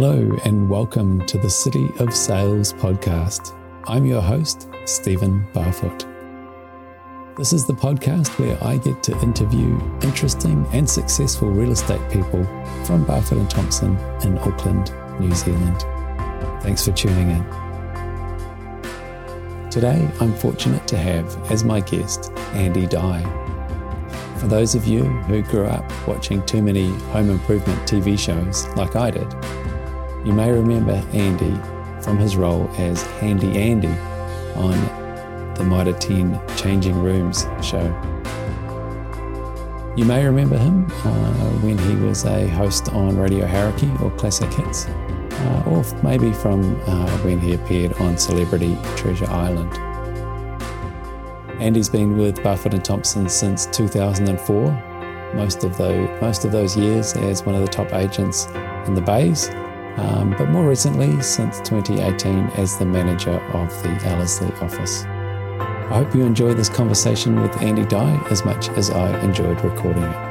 Hello, and welcome to the City of Sales podcast. I'm your host, Stephen Barfoot. This is the podcast where I get to interview interesting and successful real estate people from Barfoot and Thompson in Auckland, New Zealand. Thanks for tuning in. Today, I'm fortunate to have as my guest Andy Dye. For those of you who grew up watching too many home improvement TV shows like I did, you may remember Andy from his role as Handy Andy on the Mitre 10 Changing Rooms show. You may remember him uh, when he was a host on Radio Hauraki or Classic Hits, uh, or maybe from uh, when he appeared on Celebrity Treasure Island. Andy's been with Barfoot and Thompson since 2004, most of most of those years as one of the top agents in the Bays, um, but more recently since 2018 as the manager of the Ellerslie office. I hope you enjoy this conversation with Andy Dye as much as I enjoyed recording it.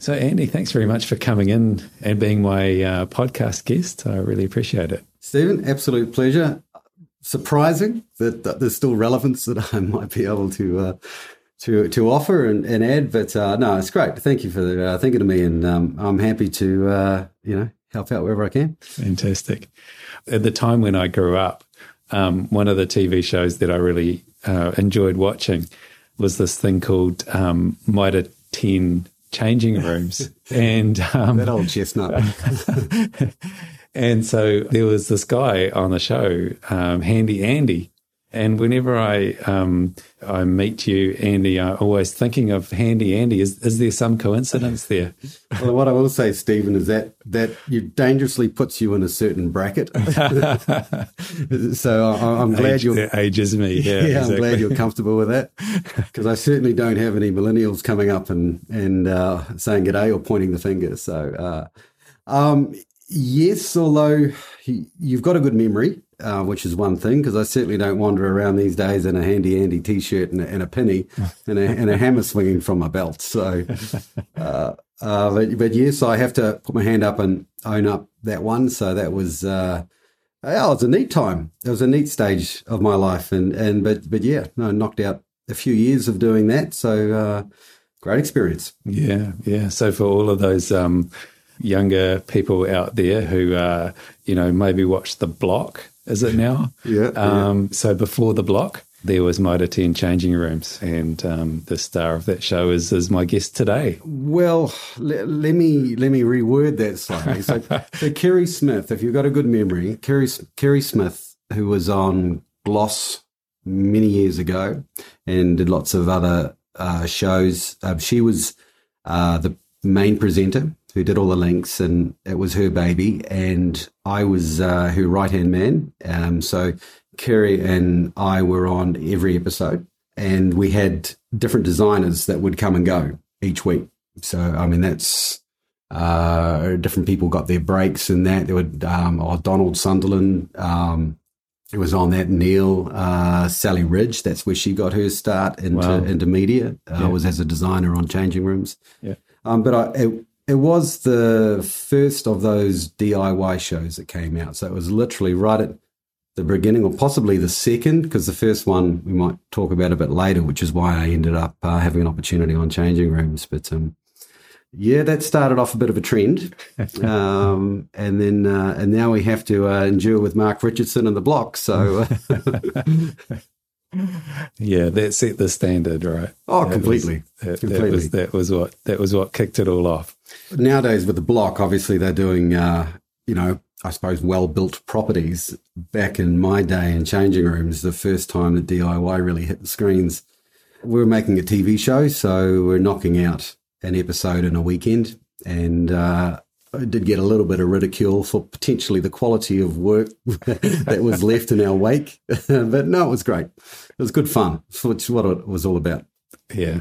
So, Andy, thanks very much for coming in and being my uh, podcast guest. I really appreciate it. Stephen, absolute pleasure. Surprising that, that, there's still relevance that I might be able to uh, to to offer and, and add, but uh, no, it's great. Thank you for uh, thinking of me, and um, I'm happy to uh, you know help out wherever I can. Fantastic. At the time when I grew up, um, one of the TV shows that I really uh, enjoyed watching was this thing called um, Mitre 10 Changing Rooms. and um, that old chestnut. and so there was this guy on the show, um, Handy Andy, and whenever I um, I meet you, Andy, I'm always thinking of Handy Andy. Is is there some coincidence there? well, what I will say, Stephen, is that that you dangerously puts you in a certain bracket. so I, am glad Age, you're ages me. Yeah, yeah exactly. I'm glad you're comfortable with that because I certainly don't have any millennials coming up and and uh, saying g'day or pointing the finger. So. Uh, um, yes, although you've got a good memory, uh, which is one thing because I certainly don't wander around these days in a handy Andy t-shirt and a, and a penny and, a, and a, hammer swinging from my belt. So, uh, uh, but, but, yes, I have to put my hand up and own up that one. So that was, uh, oh, it was a neat time. It was a neat stage of my life, and and but but yeah, no, knocked out a few years of doing that. So uh, great experience. Yeah, yeah. So for all of those. Um, younger people out there who, uh, you know, maybe watch The Block is it now? yeah, um, yeah. So before the block, there was Mitre 10 Changing Rooms, and um, the star of that show is, is my guest today. Well, let, let me let me reword that slightly. So, so Kerry Smith, if you've got a good memory, Kerry Kerry Smith, who was on Gloss many years ago and did lots of other uh, shows. Uh, she was uh, the main presenter who did all the links, and it was her baby. And I was uh, her right hand man. Um, so Kerry and I were on every episode, and we had different designers that would come and go each week. So I mean, that's uh, different people got their breaks in that. There would um, oh, Donald Sunderland. Um, it was on that Neil uh, Sally Ridge. That's where she got her start into wow. into media. Uh, yeah. Was as a designer on changing rooms. Yeah. Um, but I, it, it was the first of those DIY shows that came out. So it was literally right at the beginning, or possibly the second, because the first one we might talk about a bit later, which is why I ended up uh, having an opportunity on changing rooms. But um, yeah, that started off a bit of a trend, um, and then uh, and now we have to uh, endure with Mark Richardson and the block. So. yeah, that set the standard, right? Oh, that completely. Was, that, completely. That was, that was what that was what kicked it all off. Nowadays, with the block, obviously they're doing, uh, you know, I suppose well built properties. Back in my day in changing rooms, the first time that DIY really hit the screens, we were making a TV show, so we're knocking out an episode in a weekend, and uh, I did get a little bit of ridicule for potentially the quality of work that was left in our wake, but no, it was great. It was good fun, which is what it was all about. Yeah,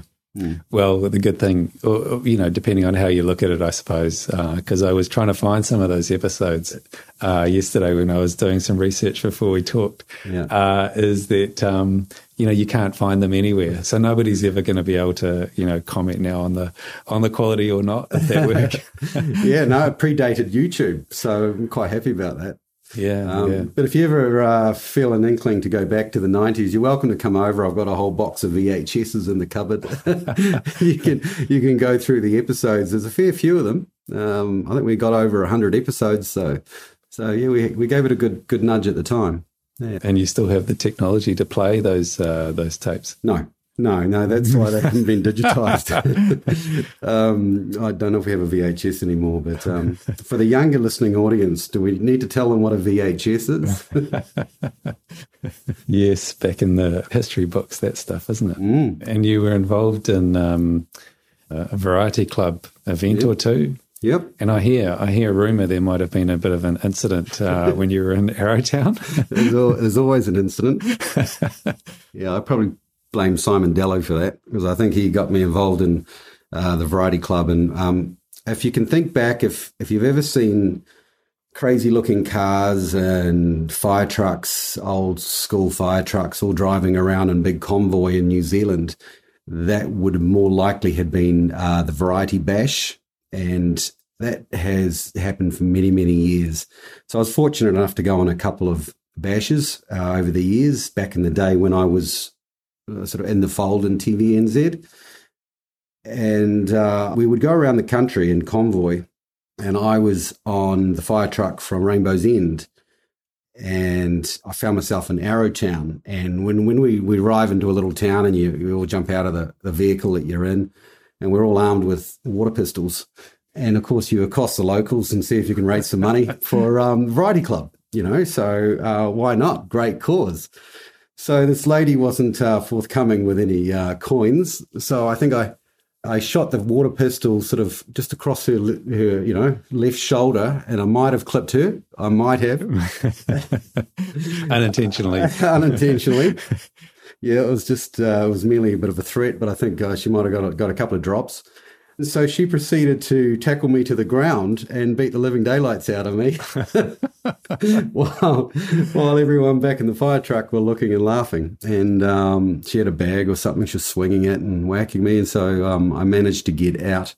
Well, the good thing, or, you know, depending on how you look at it, I suppose, because uh, I was trying to find some of those episodes uh, yesterday when I was doing some research before we talked, Yeah. uh, is that, um, you know, you can't find them anywhere. So nobody's ever going to be able to, you know, comment now on the on the quality or not of that work. yeah, no, it predated YouTube, so I'm quite happy about that. Yeah, Um, yeah. But if you ever uh, feel an inkling to go back to the 90s, you're welcome to come over. I've got a whole box of VHSs in the cupboard. you can you can go through the episodes. There's a fair few of them. Um, I think we got over 100 episodes, so so yeah, we we gave it a good good nudge at the time. Yeah. And you still have the technology to play those uh, those tapes. No, no, no. That's why they haven't been digitized. um, I don't know if we have a VHS anymore, but um, for the younger listening audience, do we need to tell them what a VHS is? Yes, back in the history books, that stuff, isn't it? Mm. And you were involved in um, a variety club event or two. Yep. And I hear, I hear a rumor there might have been a bit of an incident uh, when you were in Arrowtown. There's, al- there's always an incident. yeah, I probably blame Simon Dallow for that because I think he got me involved in uh, the Variety Club. And um, if you can think back, if if you've ever seen crazy looking cars and fire trucks, old school fire trucks, all driving around in big convoy in New Zealand, that would more likely have been uh, the Variety Bash. And that has happened for many, many years. So I was fortunate enough to go on a couple of bashes uh, over the years, back in the day when I was sort of in the fold in TVNZ. And uh, we would go around the country in convoy, and I was on the fire truck from Rainbow's End. And I found myself in Arrowtown. And when, when we, we arrive into a little town and you, you all jump out of the, the vehicle that you're in, and we're all armed with water pistols. And of course, you accost the locals and see if you can raise some money for um, Variety Club, you know. So uh, why not? Great cause. So this lady wasn't uh, forthcoming with any uh, coins. So I think I, I shot the water pistol sort of just across her, her, you know, left shoulder, and I might have clipped her. I might have Unintentionally. unintentionally. Yeah, it was just uh, it was merely a bit of a threat, but I think uh, she might have got a, got a couple of drops. So she proceeded to tackle me to the ground and beat the living daylights out of me, while while everyone back in the fire truck were looking and laughing. And um, she had a bag or something she was swinging it and whacking me, and so um, I managed to get out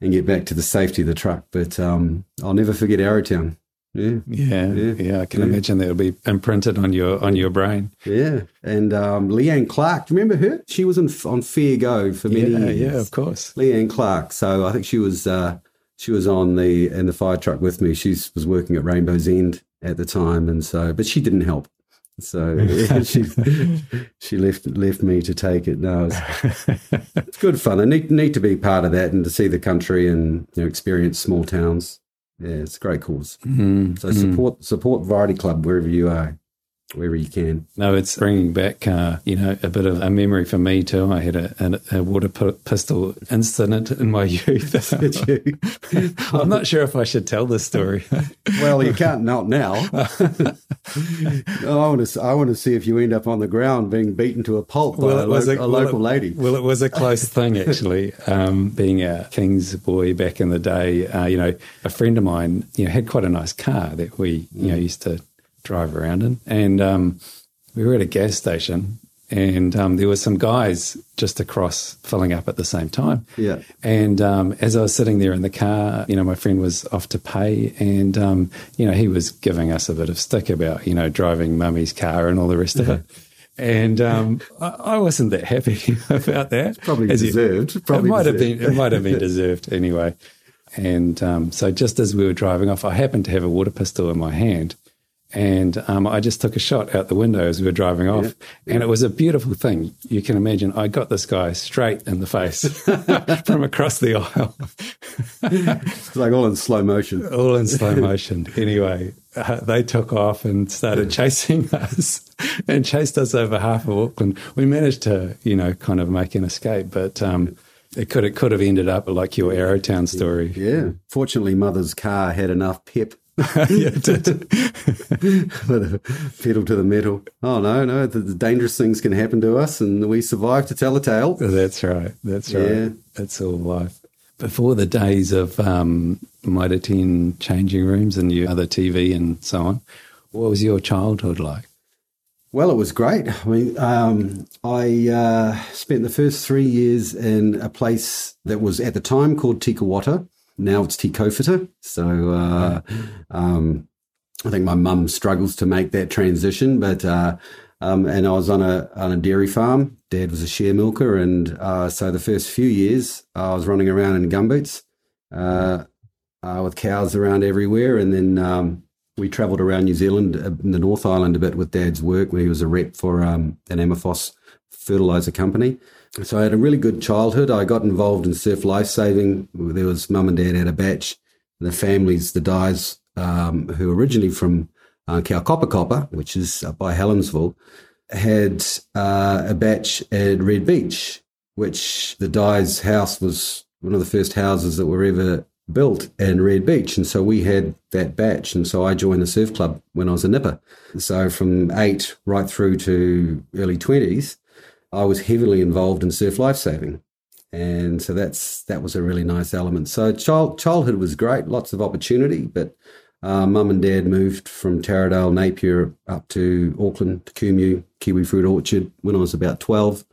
and get back to the safety of the truck. But um, I'll never forget Arrowtown. Yeah. Yeah, yeah, I can imagine that'll be imprinted on your on your brain. Yeah, and um, Leanne Clark. Do you remember her? She was on on Fair Go for many Yeah, years. yeah, of course. Leanne Clark. So I think she was uh, she was on the in the fire truck with me. She was working at Rainbow's End at the time, and so but she didn't help. So she she left left me to take it. No, it's, it's good fun. I need need to be part of that and to see the country and you know experience small towns. Yeah, it's a great cause. Mm, So support support Variety Club wherever you are, wherever you can. No, it's bringing back, uh, you know, a bit of a memory for me too. I had a, a, a water pi- pistol incident in my youth. I'm not sure if I should tell this story. Well, you can't not now. I want to. I want to see if you end up on the ground being beaten to a pulp by a, lo- a well, local it- lady. Well, it was a close thing actually. Um, being a King's boy back in the day, uh, you know, a friend of mine, you know, had quite a nice car that we, you know, used to drive around in, and um, we were at a gas station. And um, there were some guys just across filling up at the same time. Yeah. And um, as I was sitting there in the car, you know, my friend was off to pay, and um, you know, he was giving us a bit of stick about you know driving mummy's car and all the rest of it. And um, I, I wasn't that happy about that. Probably As deserved. Probably it might have been. It might have been deserved anyway. And um, so, just as we were driving off, I happened to have a water pistol in my hand, and um, I just took a shot out the window as we were driving off, and it was a beautiful thing. You can imagine. I got this guy straight in the face from across the aisle, It's like all in slow motion. all in slow motion. Anyway, uh, they took off and started chasing us, and chased us over half of Auckland. We managed to, you know, kind of make an escape, but. Um, it could it could have ended up like your Arrowtown story. Yeah. Fortunately, mother's car had enough pep yeah, pedal to the metal. Oh no, no, the, the, dangerous things can happen to us, and we survive to tell the tale. That's right. That's right. Yeah. That's all life. Before the days of um, Mitre 10 changing rooms and your other TV and so on, what was your childhood like? Well, it was great. I mean, um, I uh, spent the first three years in a place that was at the time called Tikawata. Now it's Tikofita. So uh, um, I think my mum struggles to make that transition, but uh, um, and I was on a on a dairy farm. Dad was a share milker, and uh, so the first few years I was running around in gumboots uh, uh, with cows around everywhere, and then um, we travelled around New Zealand, uh, in the North Island, a bit with Dad's work when he was a rep for um, an Amaphos fertilizer company. So I had a really good childhood. I got involved in surf lifesaving. There was mum and dad had a bach. The families, the Dyes, um, who were originally from uh, Copper, which is by Helensville, had uh, a bach at Red Beach, which the Dyes house was one of the first houses that were ever built in Red Beach. And so we had that bach. And so I joined the surf club when I was a nipper. So from eight right through to early 20s, I was heavily involved in surf lifesaving. And so that's that was a really nice element. So child, childhood was great, lots of opportunity, but uh, mum and dad moved from Taradale, Napier up to Auckland, to Kumeu, Kiwi Fruit Orchard when I was about 12,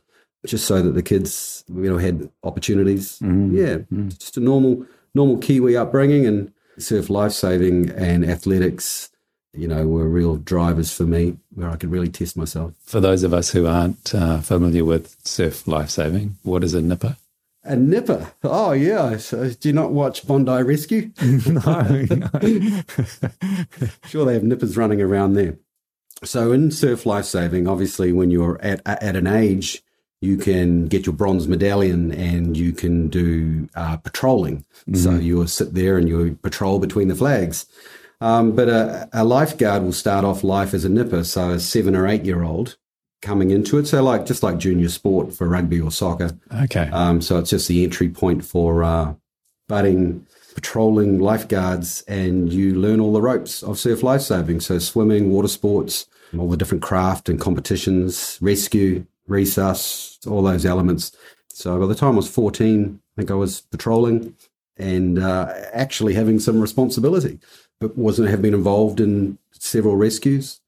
just so that the kids, you know, had opportunities. Mm. Yeah, mm. just a normal normal Kiwi upbringing and surf lifesaving and athletics, you know, were real drivers for me where I could really test myself. For those of us who aren't uh, familiar with surf lifesaving, what is a nipper? A nipper? Oh, yeah. So, do you not watch Bondi Rescue? no. no. sure, they have nippers running around there. So, in surf lifesaving, obviously, when you're at, at an age you can get your bronze medallion and you can do uh, patrolling. Mm-hmm. So you'll sit there and you patrol between the flags. Um, but a, a, lifeguard will start off life as a nipper, so a seven or eight year old coming into it. So like just like junior sport for rugby or soccer. Okay. Um, so it's just the entry point for uh, budding patrolling lifeguards, and you learn all the ropes of surf lifesaving. So swimming, water sports, all the different craft and competitions, rescue, resus, all those elements. So by the time I was 14, I think I was patrolling and uh, actually having some responsibility, wasn't have been involved in several rescues.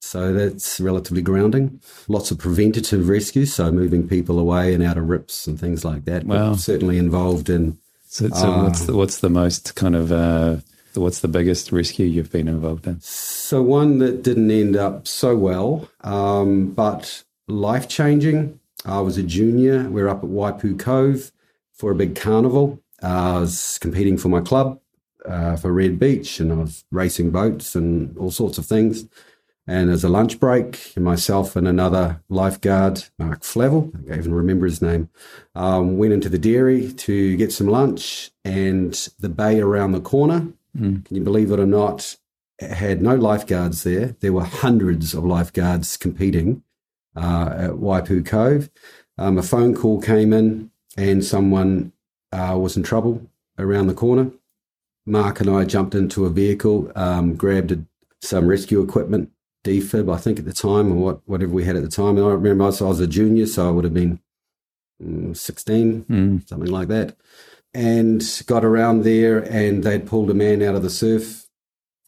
So that's relatively grounding. Lots of preventative rescues, so moving people away and out of rips and things like that. Wow. certainly involved in. So, so uh, what's the, what's the most kind of uh, what's the biggest rescue you've been involved in? So one that didn't end up so well, um, but life changing. I was a junior. We are up at Waipu Cove for a big carnival. I was competing for my club uh, for Red Beach and I was racing boats and all sorts of things. And as a lunch break, myself and another lifeguard, Mark Flavel, I can't even remember his name, um, went into the dairy to get some lunch. And the bay around the corner, mm. can you believe it or not, had no lifeguards there. There were hundreds of lifeguards competing uh, at Waipu Cove. Um, a phone call came in and someone uh, was in trouble around the corner. Mark and I jumped into a vehicle, um, grabbed a, some rescue equipment, defib, I think at the time, or what, whatever we had at the time. And I remember I was a junior, so I would have been mm, 16, mm. something like that. And got around there, and they'd pulled a man out of the surf,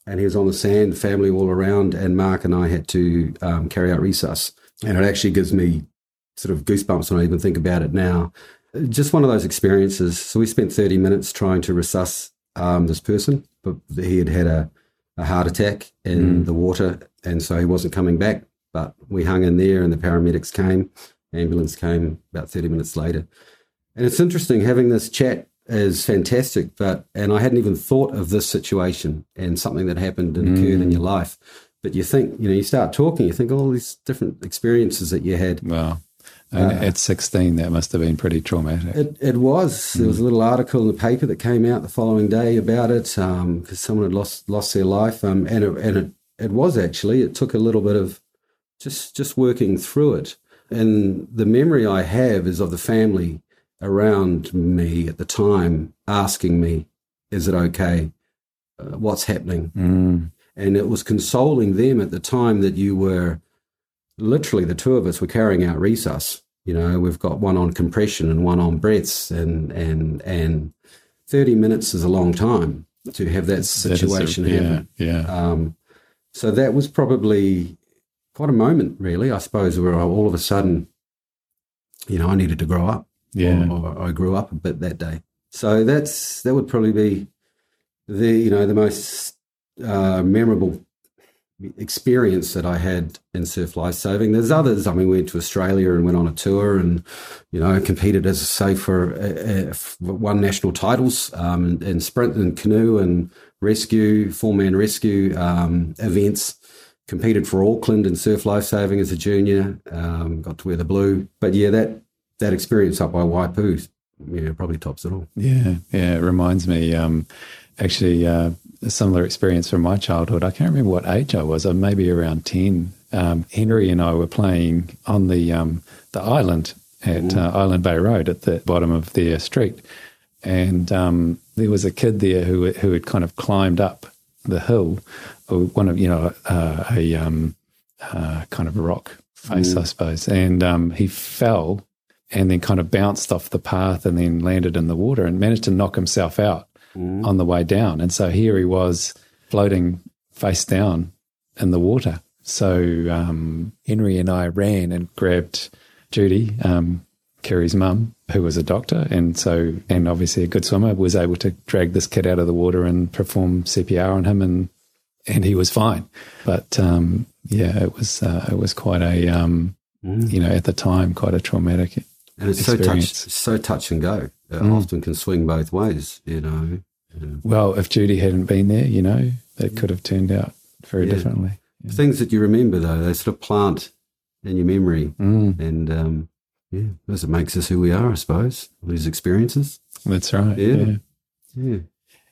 and he was on the sand, family all around, and Mark and I had to um, carry out resus. And it actually gives me sort of goosebumps when I even think about it now. Just one of those experiences. So we spent 30 minutes trying to resuscitate um, this person, but he had had a, a heart attack in mm. the water, and so he wasn't coming back. But we hung in there, and the paramedics came. Ambulance came about 30 minutes later. And it's interesting having this chat is fantastic, but and I hadn't even thought of this situation and something that happened and mm. occurred in your life. But you think, you know, you start talking, you think all these different experiences that you had. Wow. Uh, at 16, that must have been pretty traumatic. It, it was. Mm. There was a little article in the paper that came out the following day about it because um, someone had lost lost their life, um, and it, and it, it was actually. It took a little bit of just just working through it, and the memory I have is of the family around me at the time asking me, "Is it okay? uh, what's happening. Mm. And it was consoling them at the time that you were literally the two of us were carrying out resus. You know, we've got one on compression and one on breaths, and and and thirty minutes is a long time to have that situation that a, happen. Yeah, yeah. Um, so that was probably quite a moment, really. I suppose where all of a sudden, you know, I needed to grow up. Yeah, or, or I grew up a bit that day. So that's that would probably be the you know the most uh, memorable experience that I had in surf lifesaving. There's others. I mean, we went to Australia and went on a tour, and you know, competed as a say for, one national titles um, in, sprint and canoe and rescue, four man rescue um, events. Competed for Auckland in surf lifesaving as a junior. Um, got to wear the blue, but yeah, that that experience up by Waipu, yeah, probably tops it all. Yeah, yeah. It reminds me. Um, actually uh, a similar experience from my childhood. I can't remember what age I was. I'm maybe around ten. Um, Henry and I were playing on the um, the island at uh, Island Bay Road at the bottom of their street, and um, there was a kid there who who had kind of climbed up the hill, or one of you know uh, a um, uh, kind of rock face, mm. I suppose, and um, he fell and then kind of bounced off the path and then landed in the water and managed to knock himself out mm. on the way down. And so here he was floating face down in the water. So um, Henry and I ran and grabbed Judy, um, Kerry's mum, who was a doctor, and so and obviously a good swimmer, was able to drag this kid out of the water and perform CPR on him, and and he was fine. But um, yeah, it was uh, it was quite a um, mm. you know at the time quite a traumatic. And it's experience. so touch so touch and go uh, mm. often can swing both ways, you know. Yeah. Well, if Judy hadn't been there, you know, that could have turned out very yeah. differently. Yeah. Things that you remember, though, they sort of plant in your memory. Mm. And um, yeah, that's what makes us who we are, I suppose, these experiences. That's right. Yeah. Yeah.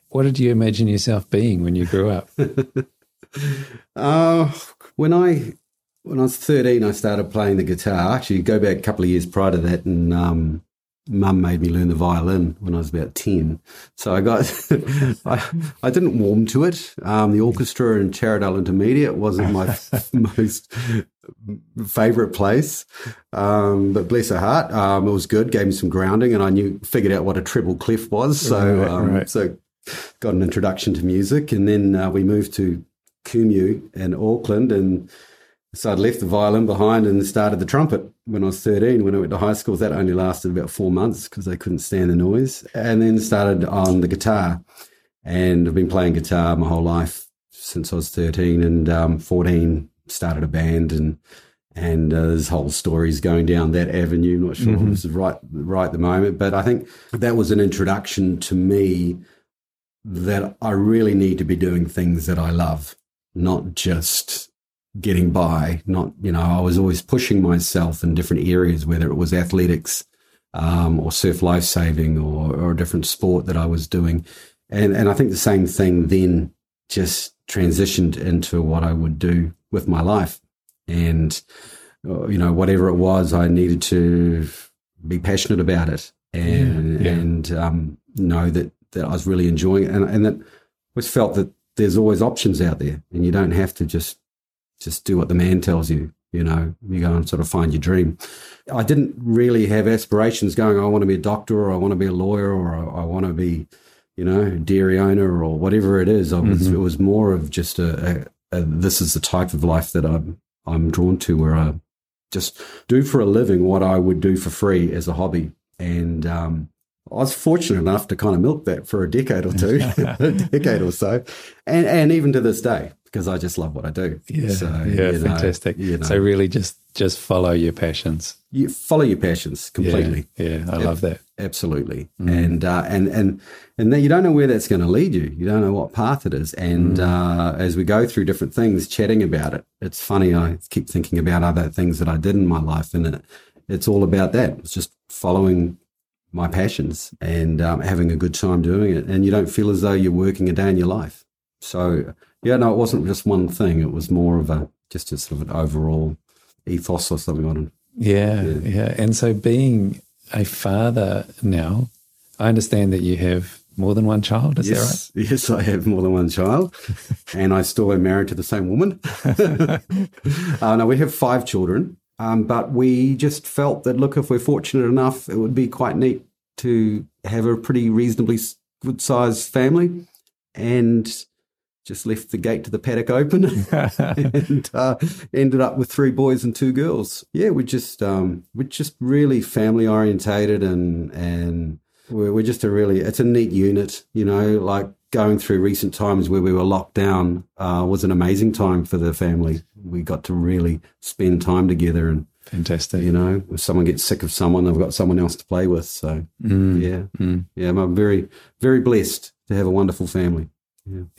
What did you imagine yourself being when you grew up? uh, when I when I was 13, I started playing the guitar. Actually, go back a couple of years prior to that, and um, mum made me learn the violin when I was about 10. So I got, I, I didn't warm to it. Um, the orchestra in Taradale Intermediate wasn't my most favorite place. Um, but bless her heart, um, it was good, gave me some grounding and I knew, figured out what a treble clef was. So, right, um, right. so got an introduction to music and then uh, we moved to Kumeu in Auckland and so I'd left the violin behind and started the trumpet when I was 13. When I went to high school, that only lasted about four months because they couldn't stand the noise. And then started on the guitar. And I've been playing guitar my whole life since I was 13 and um, 14. Started a band and and uh, this whole story's going down that avenue. Not sure mm-hmm. this is right right at the moment, but I think that was an introduction to me that I really need to be doing things that I love, not just getting by. Not, you know, I was always pushing myself in different areas, whether it was athletics um, or surf lifesaving or, or a different sport that I was doing. And, and I think the same thing then just transitioned into what I would do with my life. And, uh, you know, whatever it was, I needed to be passionate about it and, yeah, and um, know that, that I was really enjoying it. And, and that was felt that there's always options out there and you don't have to just just do what the man tells you. You know, you go and sort of find your dream. I didn't really have aspirations going, I want to be a doctor or I want to be a lawyer or I, want to be, you know, dairy owner or whatever it is. Was, mm-hmm. It was more of just a, a, a, this is the type of life that I'm, I'm drawn to where I just do for a living what I would do for free as a hobby. And, um, I was fortunate enough to kind of milk that for a decade or two, a decade or so, and and even to this day, because I just love what I do. Yeah, so, yeah, you know, fantastic. You know, so really, just just follow your passions. You follow your passions completely. Yeah, yeah I love that. Absolutely, mm. and uh, and and and then you don't know where that's going to lead you. You don't know what path it is. And mm. uh, as we go through different things, chatting about it, it's funny. I keep thinking about other things that I did in my life, and it, it's all about that. It's just following my passions and um, having a good time doing it. And you don't feel as though you're working a day in your life. So yeah, no, it wasn't just one thing. It was more of a just a sort of an overall ethos or something on it. Yeah, yeah, yeah. And so being a father now, I understand that you have more than one child. Is yes, that right? Yes, I have more than one child, and I still am married to the same woman. uh, no, we have five children, um, but we just felt that look, if we're fortunate enough, it would be quite neat to have a pretty reasonably good sized family, and just left the gate to the paddock open and uh, ended up with three boys and two girls. Yeah, we're just um, we're just really family orientated and and we're, we're just a really it's a neat unit. You know, like going through recent times where we were locked down uh, was an amazing time for the family. We got to really spend time together and. Fantastic. You know, if someone gets sick of someone, they've got someone else to play with. So, mm. yeah, mm. yeah, I'm very, very blessed to have a wonderful family.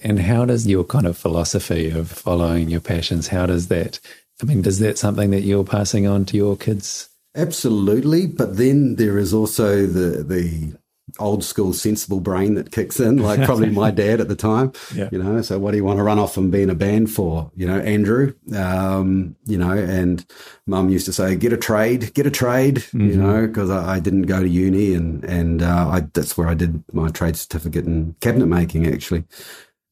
And how does your kind of philosophy of following your passions, how does that, I mean, does that something that you're passing on to your kids? Absolutely. But then there is also the, the, old school sensible brain that kicks in, like probably my dad at the time. Yeah. You know, so what do you want to run off and be in a band for? You know, Andrew, um, you know, and mum used to say, get a trade, get a trade, mm-hmm. you know, because I, I, didn't go to uni and, and, uh, I, that's where I did my trade certificate in cabinet making actually.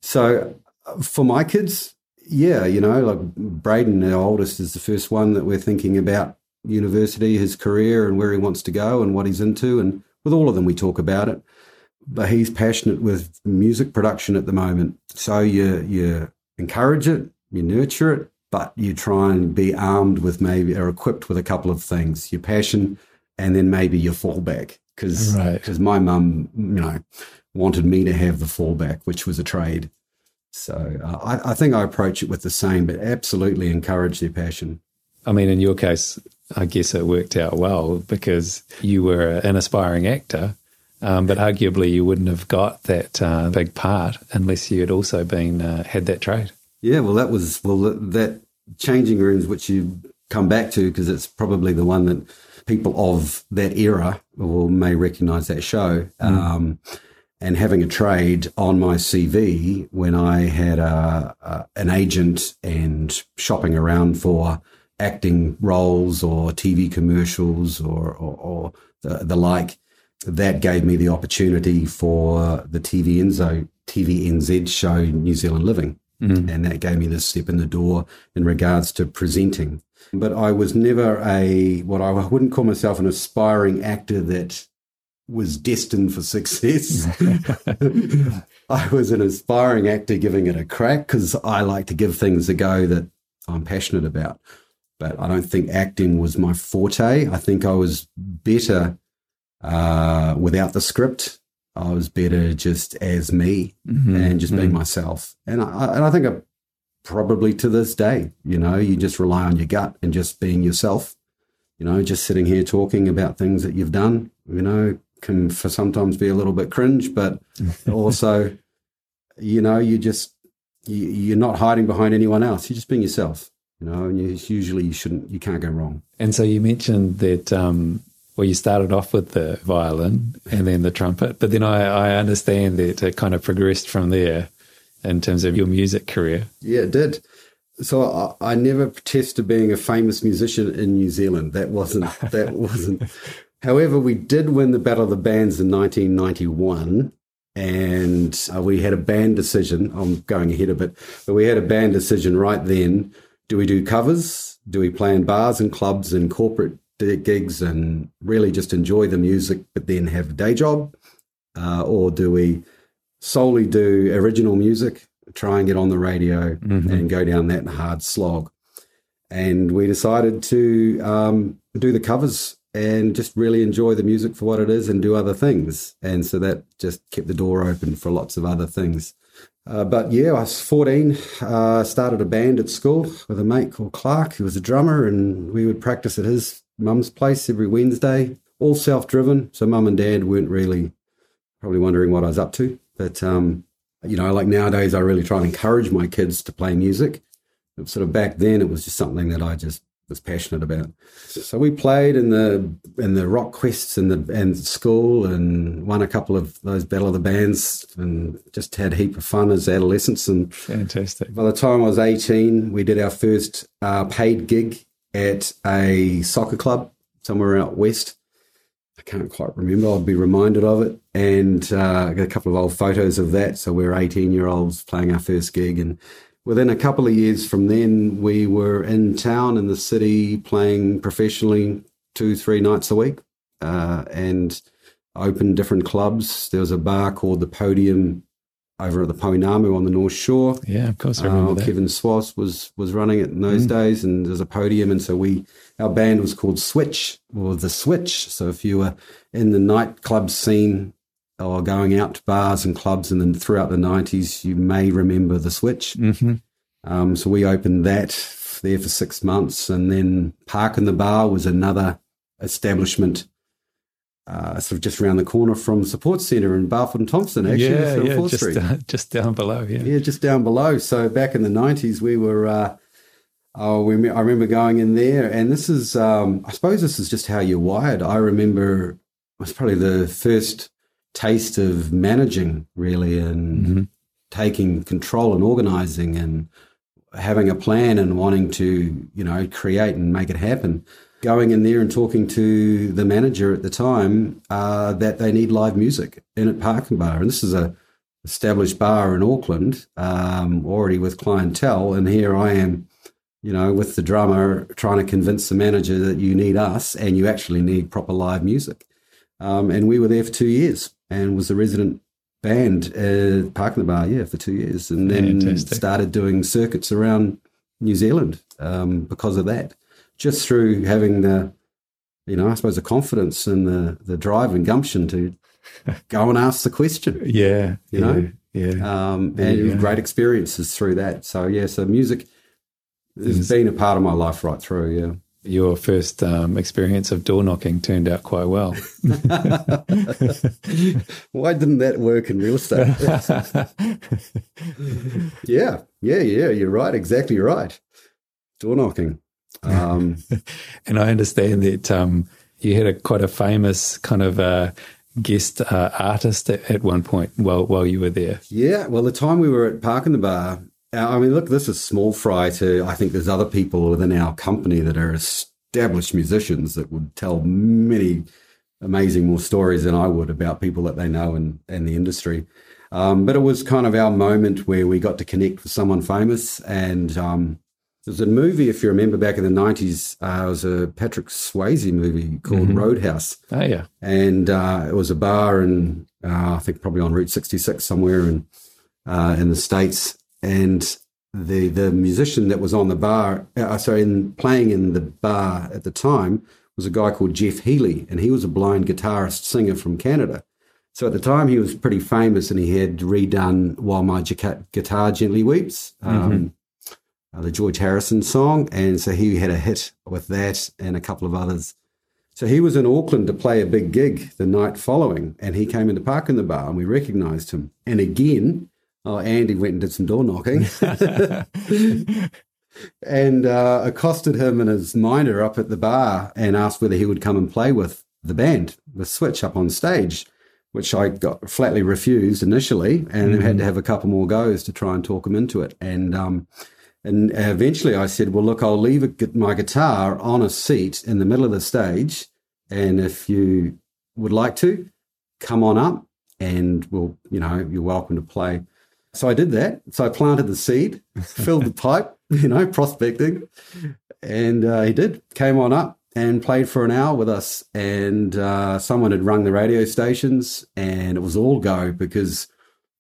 So uh, for my kids, yeah, you know, like Braden, our oldest, is the first one that we're thinking about university, his career and where he wants to go and what he's into. And, with all of them, we talk about it. But he's passionate with music production at the moment. So you you encourage it, you nurture it, but you try and be armed with maybe or equipped with a couple of things: your passion, and then maybe your fallback. Because because right. my mum, you know, wanted me to have the fallback, which was a trade. So uh, I, I think I approach it with the same, but absolutely encourage their passion. I mean, in your case, I guess it worked out well because you were an aspiring actor, um, but arguably you wouldn't have got that uh, big part unless you had also been uh, had that trade. Yeah, well, that was well that changing rooms, which you come back to because it's probably the one that people of that era will may recognise that show. Mm. Um, and having a trade on my CV when I had a, a, an agent and shopping around for acting roles or TV commercials or, or, or the, the, like. That gave me the opportunity for the TV Enzo, TVNZ show New Zealand Living. Mm. And that gave me the step in the door in regards to presenting. But I was never a, what I wouldn't call myself an aspiring actor that was destined for success. I was an aspiring actor giving it a crack because I like to give things a go that I'm passionate about but I don't think acting was my forte. I think I was better uh, without the script. I was better just as me mm-hmm. and just being mm-hmm. myself. And I, and I think I, probably to this day, you know, you just rely on your gut and just being yourself. You know, just sitting here talking about things that you've done, you know, can for sometimes be a little bit cringe, but also, you know, you just you, you're not hiding behind anyone else. You're just being yourself you know, and you, usually you shouldn't, you can't go wrong. And so you mentioned that, um, well, you started off with the violin and then the trumpet, but then I, I understand that it kind of progressed from there in terms of your music career. Yeah, it did. So I, I never protested being a famous musician in New Zealand. That wasn't, that wasn't. However, we did win the Battle of the Bands in 1991 and uh, we had a band decision. I'm going ahead a bit, but we had a band decision right then do we do covers? Do we play in bars and clubs and corporate gigs and really just enjoy the music, but then have a day job? Uh, or do we solely do original music, try and get on the radio mm-hmm. and go down that hard slog? And we decided to um, do the covers and just really enjoy the music for what it is and do other things. And so that just kept the door open for lots of other things. Uh, but yeah, I was 14, uh, started a band at school with a mate called Clark, who was a drummer, and we would practice at his mum's place every Wednesday, all self driven. So mum and dad weren't really probably wondering what I was up to. But, um, you know, like nowadays, I really try and encourage my kids to play music. Sort of back then, it was just something that I just was passionate about. So we played in the in the rock quests and the and school and won a couple of those battle of the bands and just had a heap of fun as adolescents and fantastic. By the time I was eighteen, we did our first uh, paid gig at a soccer club somewhere out west. I can't quite remember. I'll be reminded of it. And uh, I got a couple of old photos of that. So we're 18 year olds playing our first gig. And within a couple of years from then, we were in town in the city playing professionally two, three nights a week uh, and opened different clubs. There was a bar called The Podium over at the Poinamu on the North Shore. Yeah, of course, I remember uh, that. Kevin Swass was was running it in those mm. days, and there's a podium, and so we our band was called Switch or the Switch. So if you were in the nightclub scene or going out to bars and clubs, and then throughout the '90s, you may remember the Switch. Mm-hmm. Um, so we opened that there for six months, and then Park and the Bar was another establishment uh, sort of just around the corner from Support Centre in Barfoot and Thompson, actually, yeah, yeah, just, uh, just down below, yeah, yeah, just down below. So back in the nineties, we were. Uh, oh, we, I remember going in there, and this is, um, I suppose, this is just how you're wired. I remember it was probably the first taste of managing, really, and mm-hmm. taking control and organising and having a plan and wanting to, you know, create and make it happen going in there and talking to the manager at the time uh, that they need live music in at Park and Bar. And this is a established bar in Auckland, um, already with clientele. And here I am, you know, with the drummer trying to convince the manager that you need us and you actually need proper live music. Um, and we were there for two years and was a resident band at Park and the Bar, yeah, for two years. And then Fantastic. started doing circuits around New Zealand um, because of that just through having the, you know, I suppose the confidence and the the drive and gumption to go and ask the question. Yeah, you know, yeah, um, and yeah. great experiences through that. So yeah, so music has been a part of my life right through. Yeah. Your first um, experience of door knocking turned out quite well. Why didn't that work in real estate? yeah, yeah, yeah. You're right. Exactly right. Door knocking. Um, and I understand that um, you had a quite a famous kind of uh, guest uh, artist at, at, one point while while you were there. Yeah, well, the time we were at Park and the Bar, I mean, look, this is small fry to. I think there's other people within our company that are established musicians that would tell many amazing more stories than I would about people that they know and and the industry. Um, but it was kind of our moment where we got to connect with someone famous and um, there's a movie, if you remember back in the 90s, uh, it was a Patrick Swayze movie called mm-hmm. Roadhouse. Oh, yeah. And uh, it was a bar and uh, I think probably on Route 66 somewhere in, uh, in the States. And the the musician that was on the bar, uh, sorry, in, playing in the bar at the time was a guy called Jeff Healey, And he was a blind guitarist singer from Canada. So at the time, he was pretty famous and he had redone While My Guitar Gently Weeps. Um, mm-hmm uh, the George Harrison song. And so he had a hit with that and a couple of others. So he was in Auckland to play a big gig the night following, and he came into Park in the Bar, and we recognised him. And again, oh, Andy went and did some door knocking. and uh, accosted him and his minder up at the bar and asked whether he would come and play with the band, with Switch up on stage, which I got flatly refused initially and mm-hmm. had to have a couple more goes to try and talk him into it. And um, and eventually I said, well, look, I'll leave my guitar on a seat in the middle of the stage. And if you would like to, come on up and we'll, you know, you're welcome to play. So I did that. So I planted the seed, filled the pipe, you know, prospecting. And uh, he did, came on up and played for an hour with us. And uh, someone had rung the radio stations and it was all go because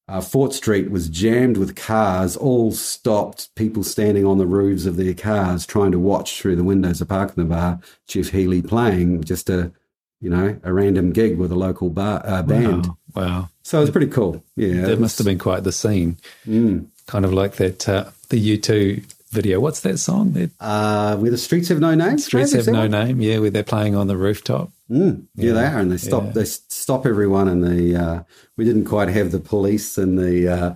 uh, Fort Street was jammed with cars, all stopped, people standing on the roofs of their cars trying to watch through the windows of Park in the Bar, Jeff Healey playing just a, you know, a random gig with a local bar uh, band. Wow. wow. So it was pretty cool. Yeah. it must have been quite the scene. Mm. Kind of like that, uh, the U2 video. What's that song? That, uh, where the streets have no name. Streets have no name. Yeah, where they're playing on the rooftop. Mm, yeah, yeah, they are, and they stop. Yeah. They stop everyone, and the uh, we didn't quite have the police and the uh,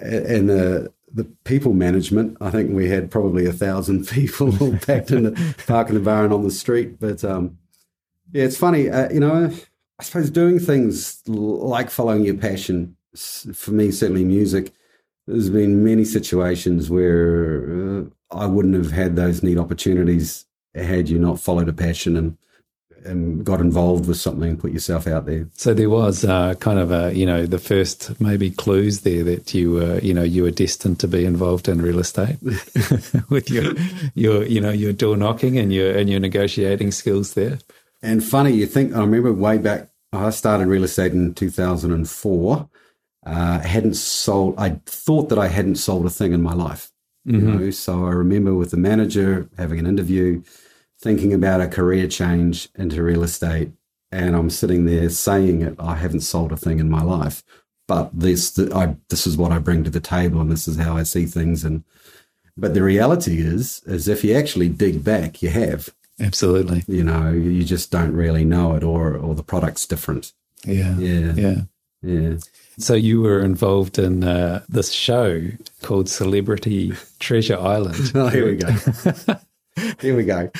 and the the people management. I think we had probably a thousand people all packed in the park in the bar and on the street. But um, yeah, it's funny. Uh, you know, I suppose doing things like following your passion. For me, certainly music. There's been many situations where uh, I wouldn't have had those neat opportunities had you not followed a passion and and got involved with something, and put yourself out there. So there was uh, kind of a, you know, the first maybe clues there that you were, you know, you were destined to be involved in real estate with your, your, you know, your door knocking and your and your negotiating skills there. And funny, you think I remember way back. I started real estate in 2004. Uh, hadn't sold. I thought that I hadn't sold a thing in my life. Mm-hmm. know, so I remember with the manager having an interview, thinking about a career change into real estate, and I'm sitting there saying it. I haven't sold a thing in my life, but this, I, this is what I bring to the table, and this is how I see things. And but the reality is, is if you actually dig back, you have. Absolutely. You know, you just don't really know it, or or the product's different. Yeah. Yeah, Yeah. yeah. So you were involved in uh, this show called Celebrity Treasure Island. Oh, here we go. here we go.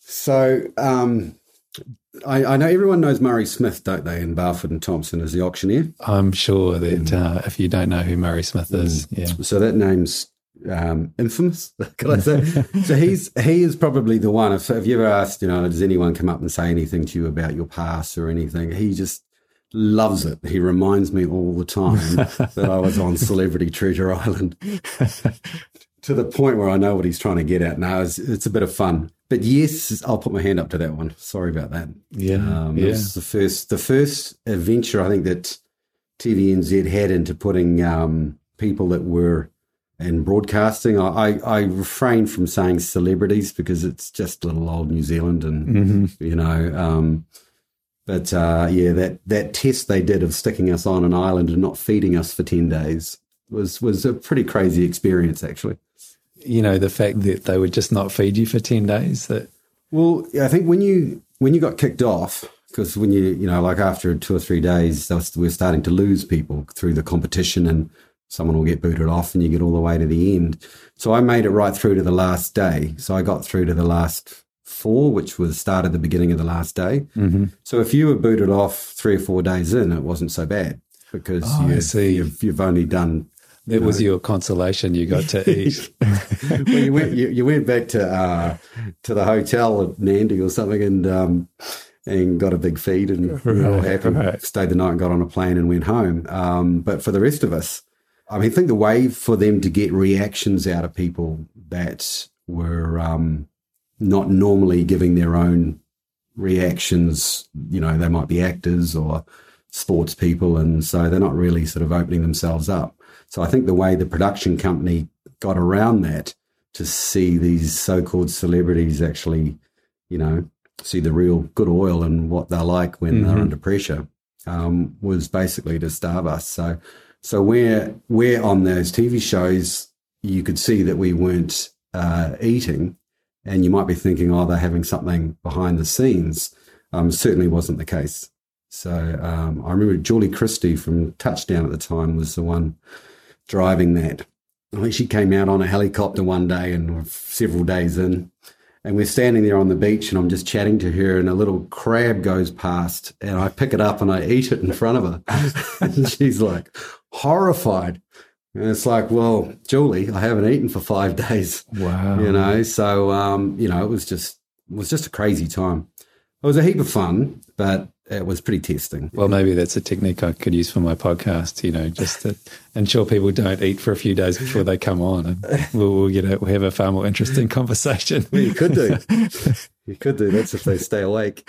So, um, I, I know everyone knows Murray Smith, don't they, in Barfoot and Thompson as the auctioneer. I'm sure that uh, if you don't know who Murray Smith is, yeah. So that name's um, infamous. Can I say? so he's he is probably the one. If, if you ever asked, you know, does anyone come up and say anything to you about your past or anything? He just loves it. He reminds me all the time that I was on Celebrity Treasure Island. to the point where I know what he's trying to get at now. It's, it's a bit of fun. But yes, I'll put my hand up to that one. Sorry about that. Yeah. Um, yeah. This is the first, the first adventure I think that TVNZ had into putting um, people that were in broadcasting. I, I, I refrain from saying celebrities because it's just little old New Zealand, and Mhm. you know. Um, but uh, yeah, that that test they did of sticking us on an island and not feeding us for ten days was was a pretty crazy experience, actually. You know, the fact that they would just not feed you for 10 days, that Well, I think when you when you got kicked off, because when you you know like after two or three days, we're starting to lose people through the competition, and someone will get booted off, and you get all the way to the end. So I made it right through to the last day. So I got through to the last four, which was started at the beginning of the last day. mm-hmm. So if you were booted off three or four days in, it wasn't so bad because Oh, you, see. You've, you've only done that was your consolation. You got to eat. well, you went you, you went back to uh, to the hotel at Nandi or something and um, and got a big feed and were all Right, happy. right. Stayed the night and got on a plane and went home. Um, but for the rest of us, I mean, I think the way for them to get reactions out of people that were um, not normally giving their own reactions, you know, they might be actors or sports people, and so they're not really sort of opening themselves up. So I think the way the production company got around that to see these so-called celebrities actually, you know, see the real good oil and what they're like when they're Mhm. under pressure um, was basically to starve us. So, so where where on those TV shows you could see that we weren't uh, eating, and you might be thinking, oh, they're having something behind the scenes. Um, certainly wasn't the case. So um, I remember Julie Christie from Touchdown at the time was the one driving that. I think she came out on a helicopter one day and several days in, and we're standing there on the beach, and I'm just chatting to her, and a little crab goes past, and I pick it up and I eat it in front of her, and she's like horrified. And it's like, well, Julie, I haven't eaten for five days, Wow. you know. So, um, you know, it was just it was just a crazy time. It was a heap of fun, but it was pretty testing. Well, maybe that's a technique I could use for my podcast. You know, just to ensure people don't eat for a few days before they come on, and we'll, we'll get a, we'll have a far more interesting conversation. Well, you could do. you could do. That's if they stay awake.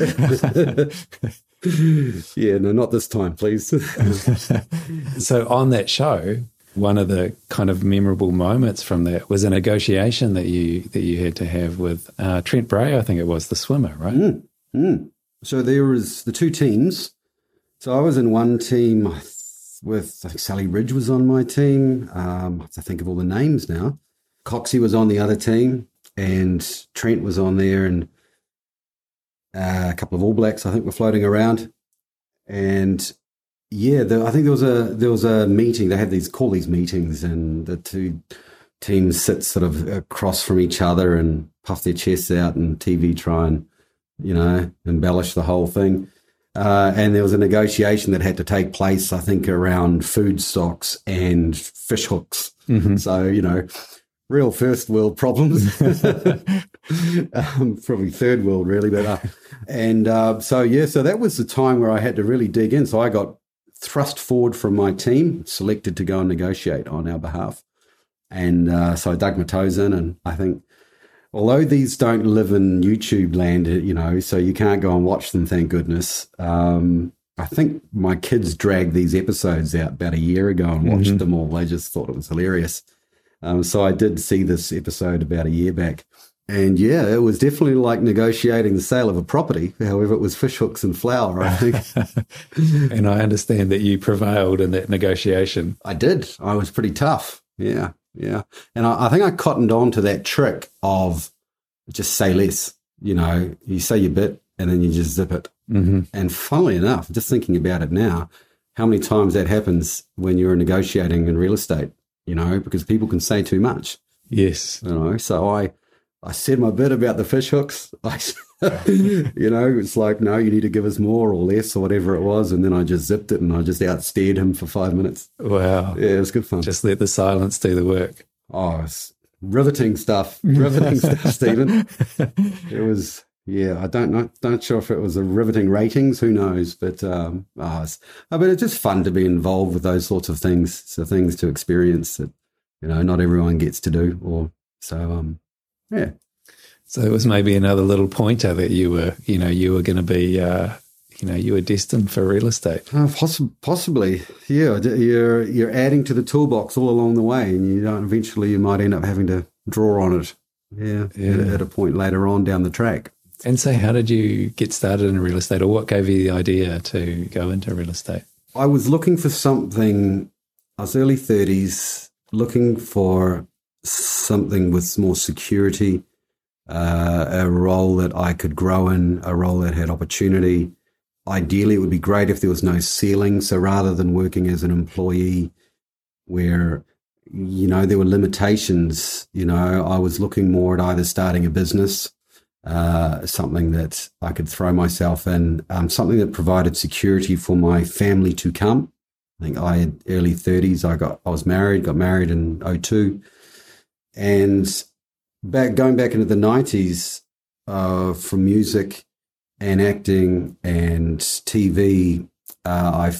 yeah, no, not this time, please. so on that show, one of the kind of memorable moments from that was a negotiation that you that you had to have with uh, Trent Bray. I think it was the swimmer, right? Mm. So there was the two teams. So I was in one team with think Sally Ridge was on my team. Um, I have to think of all the names now. Coxie was on the other team, and Trent was on there, and uh, a couple of All Blacks I think were floating around. And yeah, the, I think there was a there was a meeting. They had these call these meetings, and the two teams sit sort of across from each other and puff their chests out, and TV try and you know embellish the whole thing. Uh, and there was a negotiation that had to take place, I think, around food stocks and fish hooks. Mm-hmm. So you know, real first world problems. um, probably third world, really. But uh, and uh, so yeah, so that was the time where I had to really dig in. So I got thrust forward from my team, selected to go and negotiate on our behalf, and uh, so I dug my toes in, and I think. Although these don't live in YouTube land, you know, so you can't go and watch them, thank goodness. Um, I think my kids dragged these episodes out about a year ago and watched mm-hmm. them all. They just thought it was hilarious. Um, so I did see this episode about a year back. And yeah, it was definitely like negotiating the sale of a property. However, it was fish hooks and flour, I think. and I understand that you prevailed in that negotiation. I did. I was pretty tough. Yeah. Yeah. And I, I think I cottoned on to that trick of just say less. You know, you say your bit and then you just zip it. Mm-hmm. And funnily enough, just thinking about it now, how many times that happens when you're negotiating in real estate? you know, because people can say too much. Yes. You know, so I, I said my bit about the fish hooks. I, you know, it's like, no, you need to give us more or less or whatever it was. And then I just zipped it and I just outstared him for five minutes. Wow. Yeah, it was good fun. Just let the silence do the work. Oh, it's riveting stuff. Riveting stuff, Stephen. It was, yeah, I don't know, don't sure if it was a riveting ratings. Who knows? But um, oh, it's, but it's just fun to be involved with those sorts of things. So things to experience that you know not everyone gets to do. Or so um, yeah. So it was maybe another little pointer that you were, you know, you were going to be, uh, you know, you were destined for real estate. Uh, poss- possibly, yeah. You're you're adding to the toolbox all along the way, and you don't. Eventually, you might end up having to draw on it. Yeah, yeah. At, at a point later on down the track. And so, how did you get started in real estate, or what gave you the idea to go into real estate? I was looking for something, I was early 30s, looking for something with more security, uh, a role that I could grow in, a role that had opportunity. Ideally, it would be great if there was no ceiling. So rather than working as an employee where you know there were limitations, you know, I was looking more at either starting a business uh, something that I could throw myself in, um, something that provided security for my family to come. I think I had early 30s. I got I was married, got married in 02. And back going back into the 90s uh, from music and acting and TV, uh, I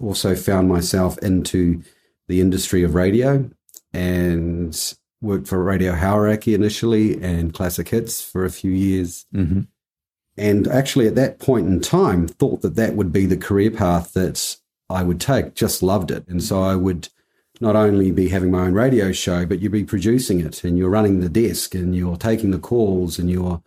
also found myself into the industry of radio and worked for Radio Hauraki initially and Classic Hits for a few years. Mm-hmm. And actually, at that point in time, thought that that would be the career path that I would take. Just loved it. And so I would not only be having my own radio show, but you'd be producing it and you're running the desk and you're taking the calls and you're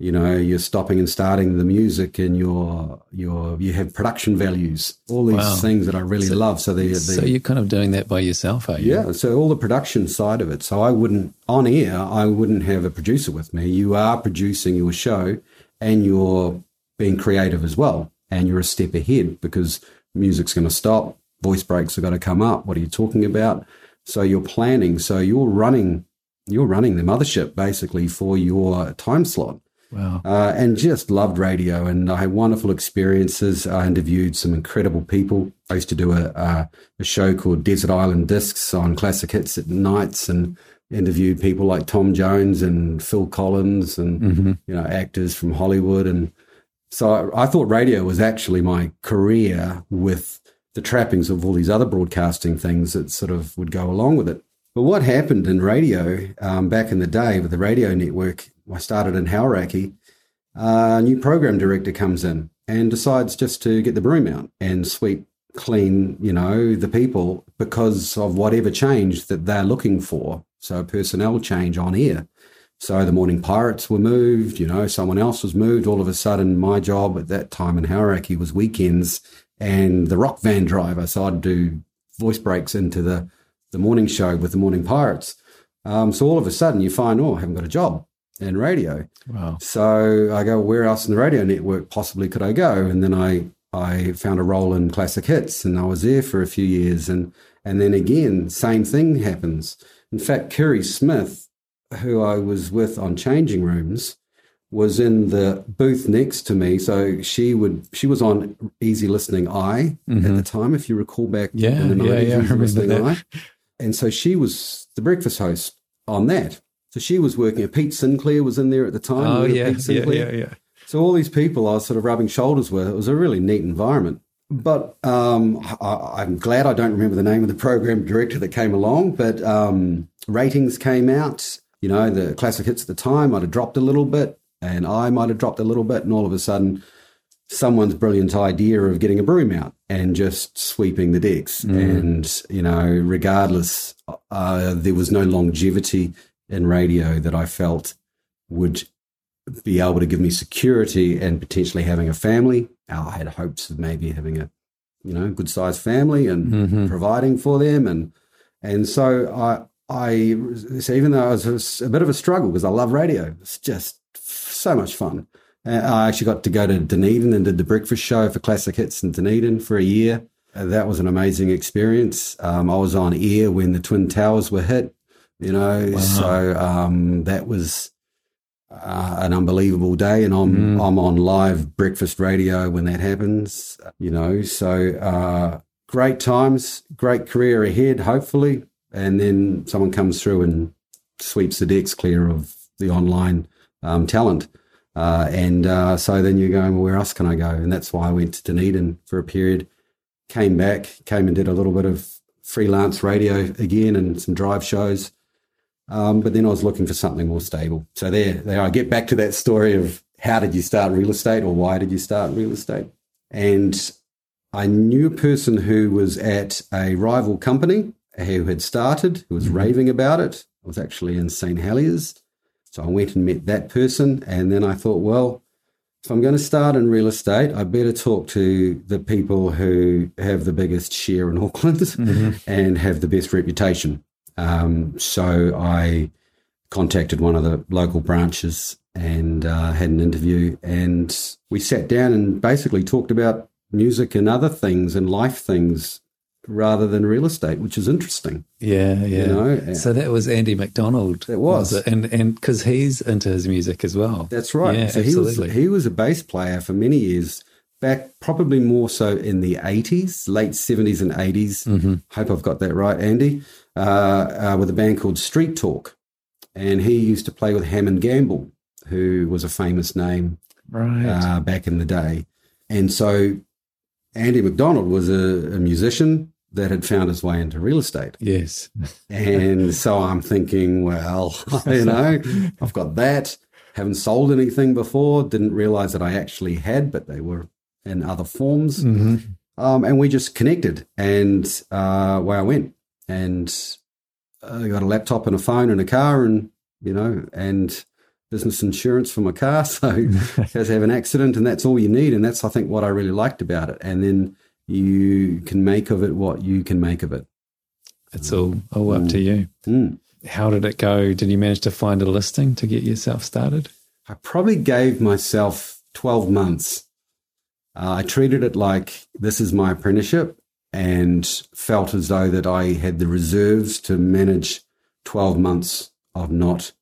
you know you're stopping and starting the music and you're you're you have production values. All these wow. things that i really so, love. So the, so you're kind of doing that by yourself are you? Yeah so all the production side of it. So i wouldn't on air i wouldn't have a producer with me. You are producing your show and you're being creative as well and you're a step ahead because music's going to stop voice breaks are going to come up what are you talking about so you're planning so you're running you're running the mothership basically for your time slot Wow. Uh, and just loved radio. And I had wonderful experiences. I interviewed some incredible people. I used to do a, a, a show called Desert Island Discs on classic hits at nights and interviewed people like Tom Jones and Phil Collins and, mm-hmm. you know, actors from Hollywood. And so I, I thought radio was actually my career with the trappings of all these other broadcasting things that sort of would go along with it. But what happened in radio um, back in the day with the radio network I started in Hauraki, a new program director comes in and decides just to get the broom out and sweep clean, you know, the people because of whatever change that they're looking for. So personnel change on air. So the morning pirates were moved, you know, someone else was moved. All of a sudden, my job at that time in Hauraki was weekends and the rock van driver. So I'd do voice breaks into the, the morning show with the morning pirates. Um, so all of a sudden you find, oh, I haven't got a job and radio. Wow. So I go, where else in the radio network possibly could I go? And then I I found a role in classic hits and I was there for a few years and and then again, same thing happens. In fact, Kerry Smith, who I was with on changing rooms, was in the booth next to me. So she would she was on Easy Listening I mm-hmm. at the time, if you recall back yeah, in the nineties, yeah, yeah, Easy Listening I. And so she was the breakfast host on that. So she was working. Pete Sinclair was in there at the time. Oh yeah, Pete yeah, Sinclair? yeah, yeah. So all these people I was sort of rubbing shoulders with. It was a really neat environment. But um, I, I'm glad I don't remember the name of the program director that came along. But um, ratings came out. You know, the classic hits at the time might have dropped a little bit, and I might have dropped a little bit, and all of a sudden, someone's brilliant idea of getting a broom out and just sweeping the decks. And you know, regardless, uh, there was no longevity in radio that I felt would be able to give me security and potentially having a family. I had hopes of maybe having a, you know, good sized family and Mhm. providing for them, and and so I I so even though it was a bit of a struggle because I love radio, it's just so much fun. Uh, I actually got to go to Dunedin and did the breakfast show for Classic Hits in Dunedin for a year. Uh, that was an amazing experience. Um, I was on air when the Twin Towers were hit, you know, Wow. so um, that was uh, an unbelievable day. And I'm, I'm on live breakfast radio when that happens, you know, so uh, great times, great career ahead, hopefully. And then someone comes through and sweeps the decks clear of the online um, talent. Uh, and uh, so then you're going, well, where else can I go? And that's why I went to Dunedin for a period, came back, came and did a little bit of freelance radio again and some drive shows. Um, but then I was looking for something more stable. So there, there I get back to that story of how did you start real estate or why did you start real estate? And I knew a person who was at a rival company who had started, who was raving about it. I was actually in St. Heliers. So I went and met that person. And then I thought, well, if I'm going to start in real estate, I better talk to the people who have the biggest share in Auckland and have the best reputation. Um, so I contacted one of the local branches and uh, had an interview. And we sat down and basically talked about music and other things and life things rather than real estate, which is interesting. Yeah, yeah. know, so that was Andy McDonald. It was. it? and and because he's into his music as well. That's right. Yeah, so he was he was a bass player for many years back, probably more so in the eighties, late seventies and 80s Mm-hmm. Hope I've got that right, Andy. Uh, uh, with a band called Street Talk, and he used to play with Hammond Gamble, who was a famous name right. uh, back in the day. And so Andy McDonald was a, a musician that had found his way into real estate. yes. And so I'm thinking, well, you know, I've got that. Haven't sold anything before. Didn't realize that I actually had, but they were in other forms. hmm Um, and we just connected, and uh, away I went. And I got a laptop and a phone and a car, and you know, and business insurance for my car. So I have an accident, and that's all you need. And that's I think what I really liked about it. And then you can make of it what you can make of it. It's all all up to you. Mm. How did it go? Did you manage to find a listing to get yourself started? I probably gave myself 12 months. Uh, I treated it like this is my apprenticeship and felt as though that I had the reserves to manage 12 months of not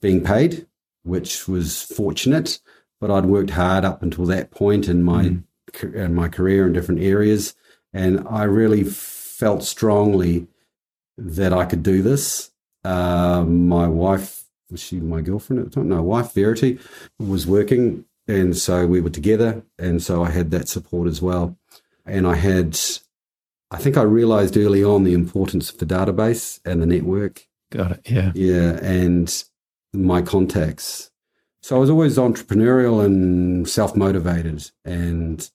being paid, which was fortunate, but I'd worked hard up until that point in my in my career in different areas and I really felt strongly that I could do this. Uh, my wife was she my girlfriend at the time? No, wife Verity was working, and so we were together, and so I had that support as well. And I had, I think I realized early on the importance of the database and the network. Got it. Yeah. Yeah, and my contacts. So I was always entrepreneurial and self motivated and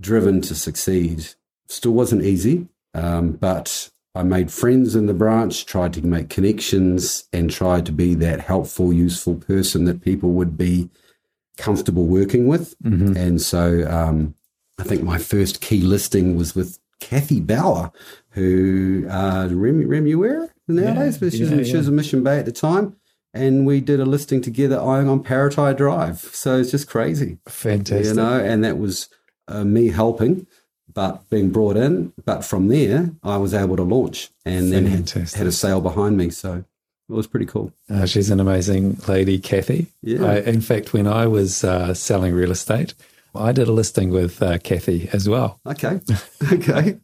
driven to succeed. Still wasn't easy, um, but I made friends in the branch, tried to make connections, and tried to be that helpful, useful person that people would be comfortable working with. Mhm. And so um, I think my first key listing was with Kathy Bauer, who uh, Rem, Remuera nowadays, Yeah, but she's, yeah, she was in Mission Bay at the time. And we did a listing together eyeing on Paratai Drive. So it's just crazy, Fantastic. you know, and that was uh, me helping, but being brought in. But from there, I was able to launch and then had, Fantastic. had a sale behind me. So it was pretty cool. Uh, she's an amazing lady, Kathy. Yeah. I, in fact, when I was uh, selling real estate, I did a listing with uh, Kathy as well. Okay. okay.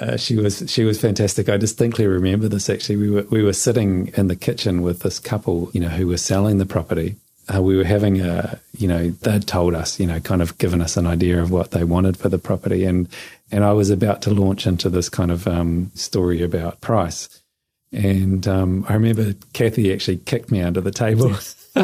uh, she was she was fantastic. I distinctly remember this. Actually, we were we were sitting in the kitchen with this couple, you know, who were selling the property. Uh, we were having a, you know, they'd told us, you know, kind of given us an idea of what they wanted for the property, and and I was about to launch into this kind of um, story about price, and um, I remember Kathy actually kicked me under the table.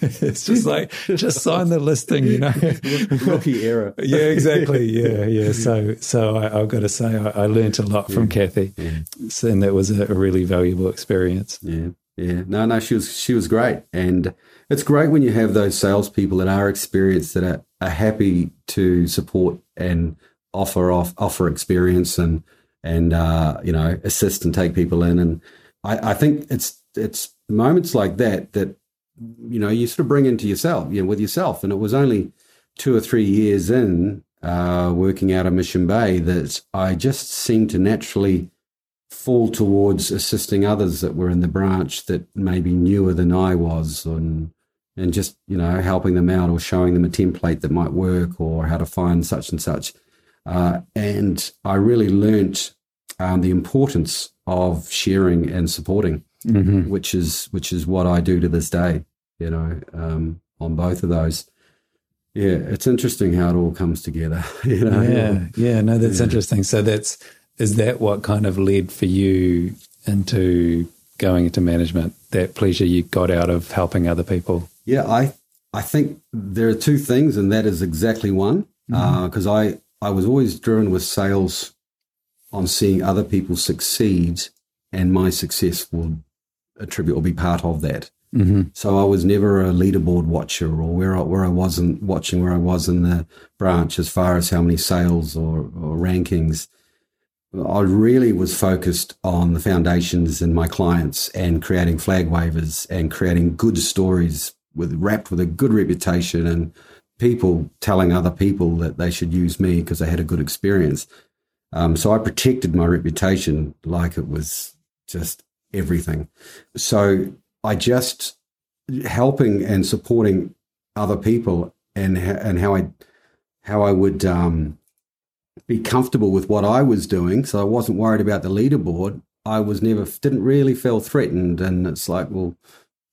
it's just like just sign the listing, you know. Rookie error. yeah, exactly. Yeah, yeah. So, so I, have got to say, I, I learned a lot from. Kathy, yeah. and that was a, a, really valuable experience. Yeah, yeah. No, no, she was she was great, and it's great when you have those salespeople that are experienced that are, are happy to support and offer off offer experience and and uh, you know assist and take people in, and I, I think it's it's moments like that that you know, you sort of bring into yourself, you know, with yourself. And it was only two or three years in uh, working out of Mission Bay that I just seemed to naturally fall towards assisting others that were in the branch that maybe newer than I was and and just, you know, helping them out or showing them a template that might work or how to find such and such. Uh, and I really learnt um, the importance of sharing and supporting mm-hmm. which is which is what I do to this day. You know, um, on both of those. Yeah, it's interesting how it all comes together. You know. Yeah, yeah. No, that's yeah. interesting. So that's is that what kind of led for you into going into management? That pleasure you got out of helping other people? Yeah, I I think there are two things, and that is exactly one. Because mm-hmm. uh, I I was always driven with sales on seeing other people succeed, and my success will attribute or be part of that. Mm-hmm. So I was never a leaderboard watcher or where I, where I wasn't watching where I was in the branch as far as how many sales or, or rankings. I really was focused on the foundations and my clients and creating flag wavers and creating good stories with wrapped with a good reputation and people telling other people that they should use me because they had a good experience. Um, so I protected my reputation like it was just everything. So I just helping and supporting other people and and how I how I would um, be comfortable with what I was doing. So I wasn't worried about the leaderboard. I was never didn't really feel threatened, and it's like, well,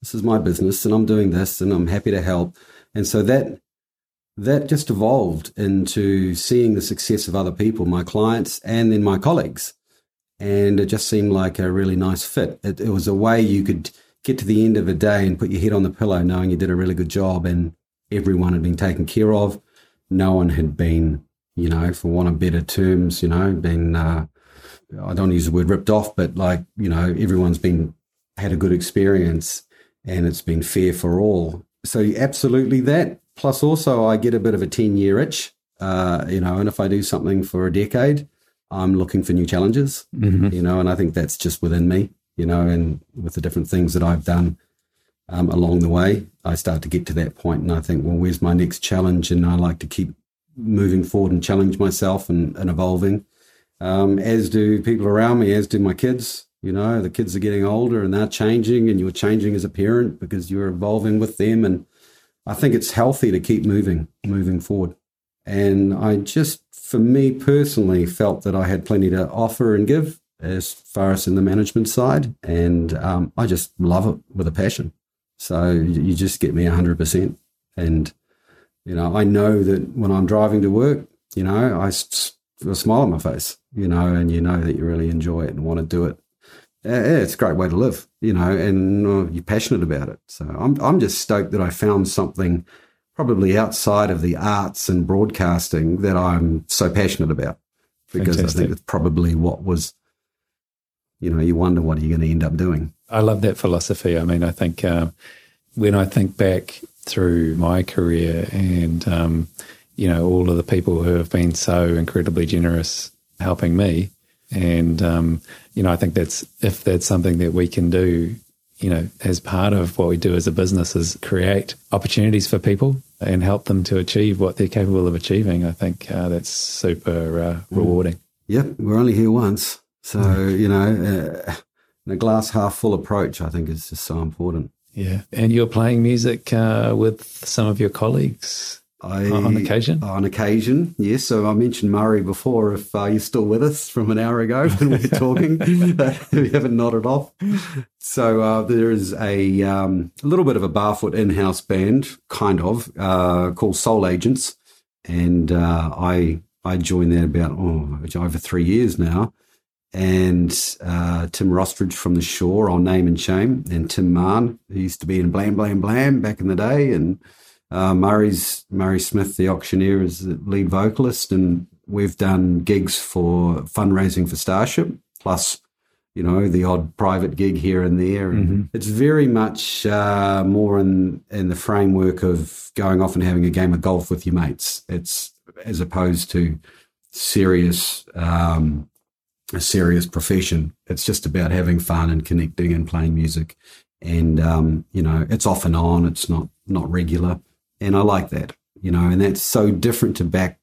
this is my business, and I'm doing this, and I'm happy to help. And so that that just evolved into seeing the success of other people, my clients, and then my colleagues and it just seemed like a really nice fit. It, it, was a way you could get to the end of a day and put your head on the pillow knowing you did a really good job and everyone had been taken care of. No one had been, you know, for want of better terms, you know, been, uh, I don't use the word ripped off, but like, you know, everyone's been, had a good experience and it's been fair for all. So absolutely that. Plus also I get a bit of a 10 year itch, uh, you know, and if I do something for a decade, I'm looking for new challenges, mm-hmm. you know, and I think that's just within me, you know, and with the different things that I've done um, along the way, I start to get to that point and I think, well, where's my next challenge? And I like to keep moving forward and challenge myself and, and evolving, um, as do people around me, as do my kids. You know, the kids are getting older and they're changing, and you're changing as a parent because you're evolving with them. And I think it's healthy to keep moving, moving forward. And I just for me personally, felt that I had plenty to offer and give as far as in the management side. And um, I just love it with a passion. So you just get me 100%. And, you know, I know that when I'm driving to work, you know, I a smile on my face, you know, and you know that you really enjoy it and want to do it. Yeah, it's a great way to live, you know, and uh, you're passionate about it. So I'm, I'm just stoked that I found something probably outside of the arts and broadcasting that I'm so passionate about because Fantastic. I think it's probably what was, you know, you wonder what are you going to end up doing. I love that philosophy. I mean, I think uh, when I think back through my career and, um, you know, all of the people who have been so incredibly generous helping me. And, um, you know, I think that's, if that's something that we can do you know, as part of what we do as a business is create opportunities for people and help them to achieve what they're capable of achieving. I think uh, that's super uh, mm. rewarding. Yep, we're only here once. So, you know, uh, a glass half full approach, I think, is just so important. Yeah. And you're playing music uh, with some of your colleagues I, on occasion. On occasion, yes. So I mentioned Murray before. If uh, you're still with us from an hour ago when we were talking, we haven't nodded off. So uh, there is a, um, a little bit of a barfoot in-house band, kind of, uh, called Soul Agents, and uh, I I joined that about oh, over three years now. And uh, Tim Rostridge from the Shore on Name and Shame, and Tim Mahon, who used to be in Blam Blam Blam back in the day, and uh, Murray's Murray Smith, the auctioneer, is the lead vocalist, and we've done gigs for fundraising for Starship, plus you know the odd private gig here and there. And mm-hmm. It's very much uh, more in in the framework of going off and having a game of golf with your mates. It's as opposed to serious um, a serious profession. It's just about having fun and connecting and playing music. And um, you know, it's off and on. It's not not regular and I like that, you know, and that's so different to back,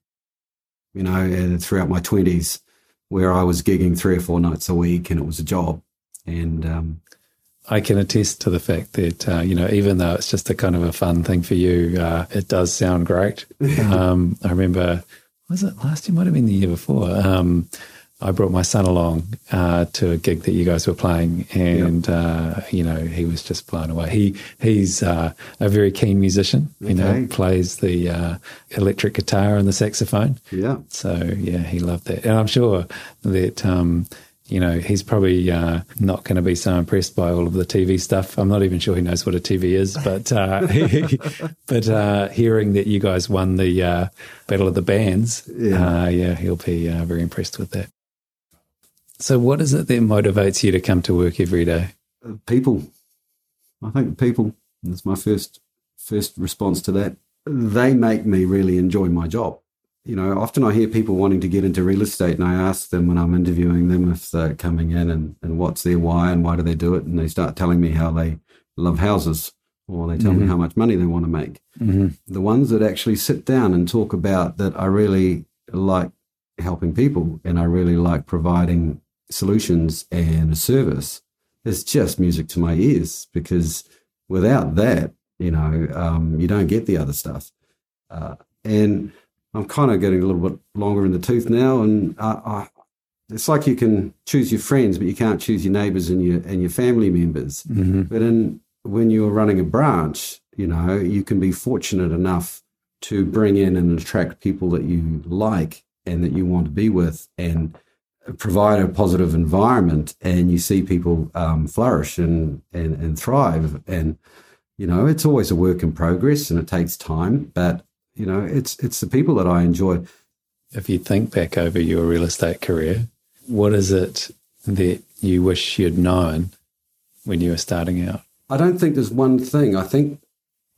you know, throughout my twenties where I was gigging three or four nights a week and it was a job. And um, I can attest to the fact that uh, you know, even though it's just a kind of a fun thing for you, uh, it does sound great. um, I remember, was it last year? Might have been the year before. Um, I brought my son along uh, to a gig that you guys were playing, and yep. uh, you know he was just blown away. He he's uh, a very keen musician. You okay. know, plays the uh, electric guitar and the saxophone. Yeah. So yeah, he loved that, and I'm sure that. Um, you know, he's probably uh, not going to be so impressed by all of the TV stuff. I'm not even sure he knows what a TV is, but uh, but hearing that you guys won the Battle of the Bands, yeah, yeah he'll be very impressed with that. So, what is it that motivates you to come to work every day? Uh, people. I think people. That's my first first response to that. They make me really enjoy my job. You know, often I hear people wanting to get into real estate, and I ask them when I'm interviewing them if they're coming in and, and what's their why and why do they do it, and they start telling me how they love houses or they tell mm-hmm. me how much money they want to make. Mm-hmm. The ones that actually sit down and talk about that I really like helping people and I really like providing solutions and a service is just music to my ears because without that, you know, um, you don't get the other stuff. Uh, and I'm kind of getting a little bit longer in the tooth now, and uh, I, it's like you can choose your friends, but you can't choose your neighbours and your and your family members. Mm-hmm. But in when you're running a branch, you know, you can be fortunate enough to bring in and attract people that you like and that you want to be with, and provide a positive environment and you see people um, flourish and, and, and thrive. And, you know, it's always a work in progress and it takes time, but, you know, it's, it's the people that I enjoy. If you think back over your real estate career, what is it that you wish you'd known when you were starting out? I don't think there's one thing. I think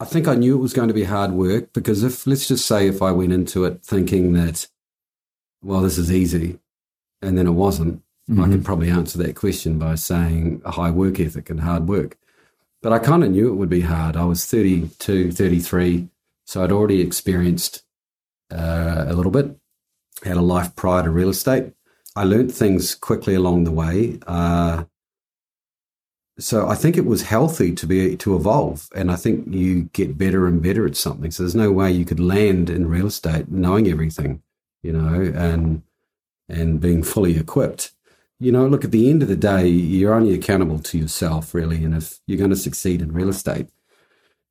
I think I knew it was going to be hard work because if let's just say if I went into it thinking that well this is easy and then it wasn't, mm-hmm. I could probably answer that question by saying a high work ethic and hard work. But I kind of knew it would be hard. I was 32, 33, so I'd already experienced uh, a little bit, had a life prior to real estate. I learned things quickly along the way. Uh, so I think it was healthy to be to evolve, and I think you get better and better at something. So there's no way you could land in real estate knowing everything, you know, and and being fully equipped. You know, look, at the end of the day, you're only accountable to yourself, really. And if you're going to succeed in real estate,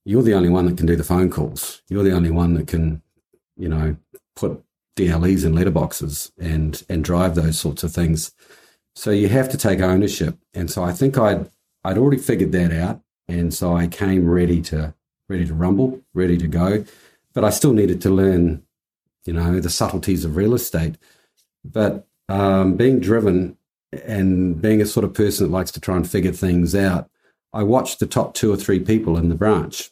you're the only one that can do the phone calls. You're the only one that can, you know, put DLEs in letterboxes and and drive those sorts of things. So you have to take ownership. And so I think I'd I'd already figured that out. And so I came ready to ready to rumble, ready to go. But I still needed to learn, you know, the subtleties of real estate but um, being driven and being a sort of person that likes to try and figure things out, I watched the top two or three people in the branch.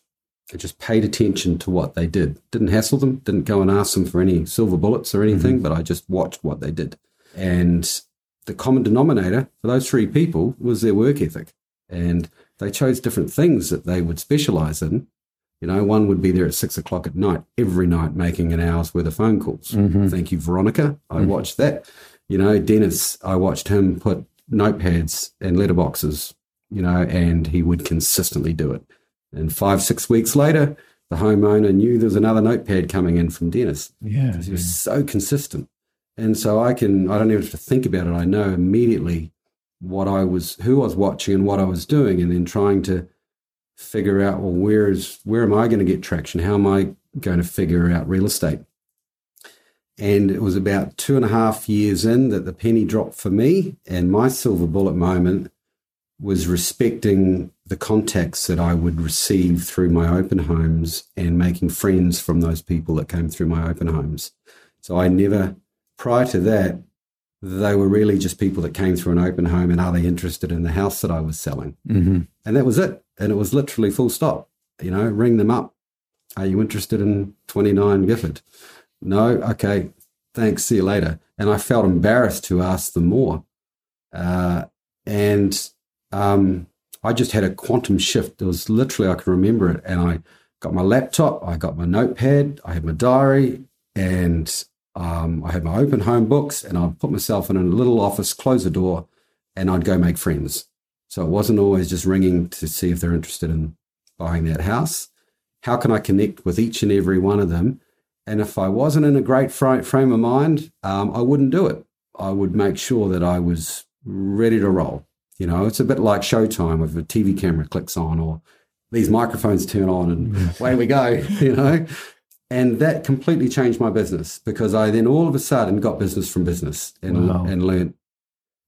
I just paid attention to what they did. Didn't hassle them, didn't go and ask them for any silver bullets or anything, mm-hmm. but I just watched what they did. And the common denominator for those three people was their work ethic. And they chose different things that they would specialize in. You know, one would be there at six o'clock at night, every night, making an hour's worth of phone calls. Mm-hmm. Thank you, Veronica. I mm-hmm. watched that. You know, Dennis, I watched him put notepads and letterboxes, you know, and he would consistently do it. And five, six weeks later, the homeowner knew there was another notepad coming in from Dennis. Yeah. He was so consistent. And so I can, I don't even have to think about it. I know immediately what I was, who I was watching and what I was doing, and then trying to figure out, well, where is, where am I going to get traction? How am I going to figure out real estate? And it was about two and a half years in that the penny dropped for me. And my silver bullet moment was respecting the contacts that I would receive through my open homes and making friends from those people that came through my open homes. So I never, prior to that, they were really just people that came through an open home and are they interested in the house that I was selling? Mm-hmm. And that was it. And it was literally full stop. You know, ring them up. Are you interested in 29 Gifford? No. Okay. Thanks. See you later. And I felt embarrassed to ask them more. Uh, and um, I just had a quantum shift. It was literally, I can remember it. And I got my laptop, I got my notepad, I had my diary, and um, I had my open home books, and I'd put myself in a little office, close the door, and I'd go make friends. So it wasn't always just ringing to see if they're interested in buying that house. How can I connect with each and every one of them? And if I wasn't in a great frame of mind, um, I wouldn't do it. I would make sure that I was ready to roll. You know, it's a bit like Showtime if a TV camera clicks on or these microphones turn on and away we go, you know. And that completely changed my business because I then all of a sudden got business from business and Wow. and learned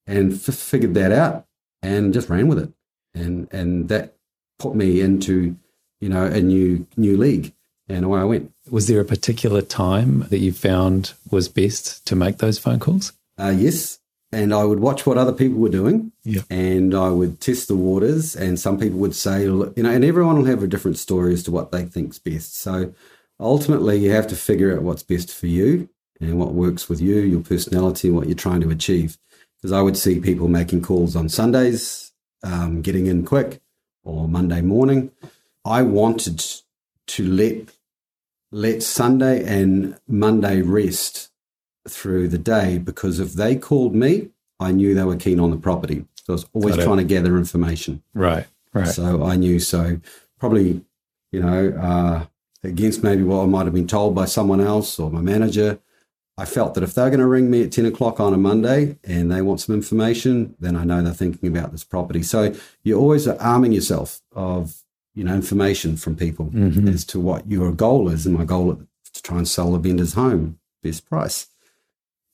and f- figured that out and just ran with it. And and that put me into, you know, a new new league and away I went. Was there a particular time that you found was best to make those phone calls? Uh, yes. And I would watch what other people were doing. Yeah. And I would test the waters. And some people would say, you know, and everyone will have a different story as to what they think's best. So ultimately, you have to figure out what's best for you and what works with you, your personality, what you're trying to achieve. Because I would see people making calls on Sundays, um, getting in quick, or Monday morning. I wanted to let let Sunday and Monday rest through the day because if they called me, I knew they were keen on the property. So I was always trying to gather information. Right. Right. So I knew. So probably, you know, uh, against maybe what I might have been told by someone else or my manager, I felt that if they're going to ring me at 10 o'clock on a Monday and they want some information, then I know they're thinking about this property. So you're always arming yourself of, you know, information from people Mhm. as to what your goal is. And my goal is to try and sell the vendor's home best price.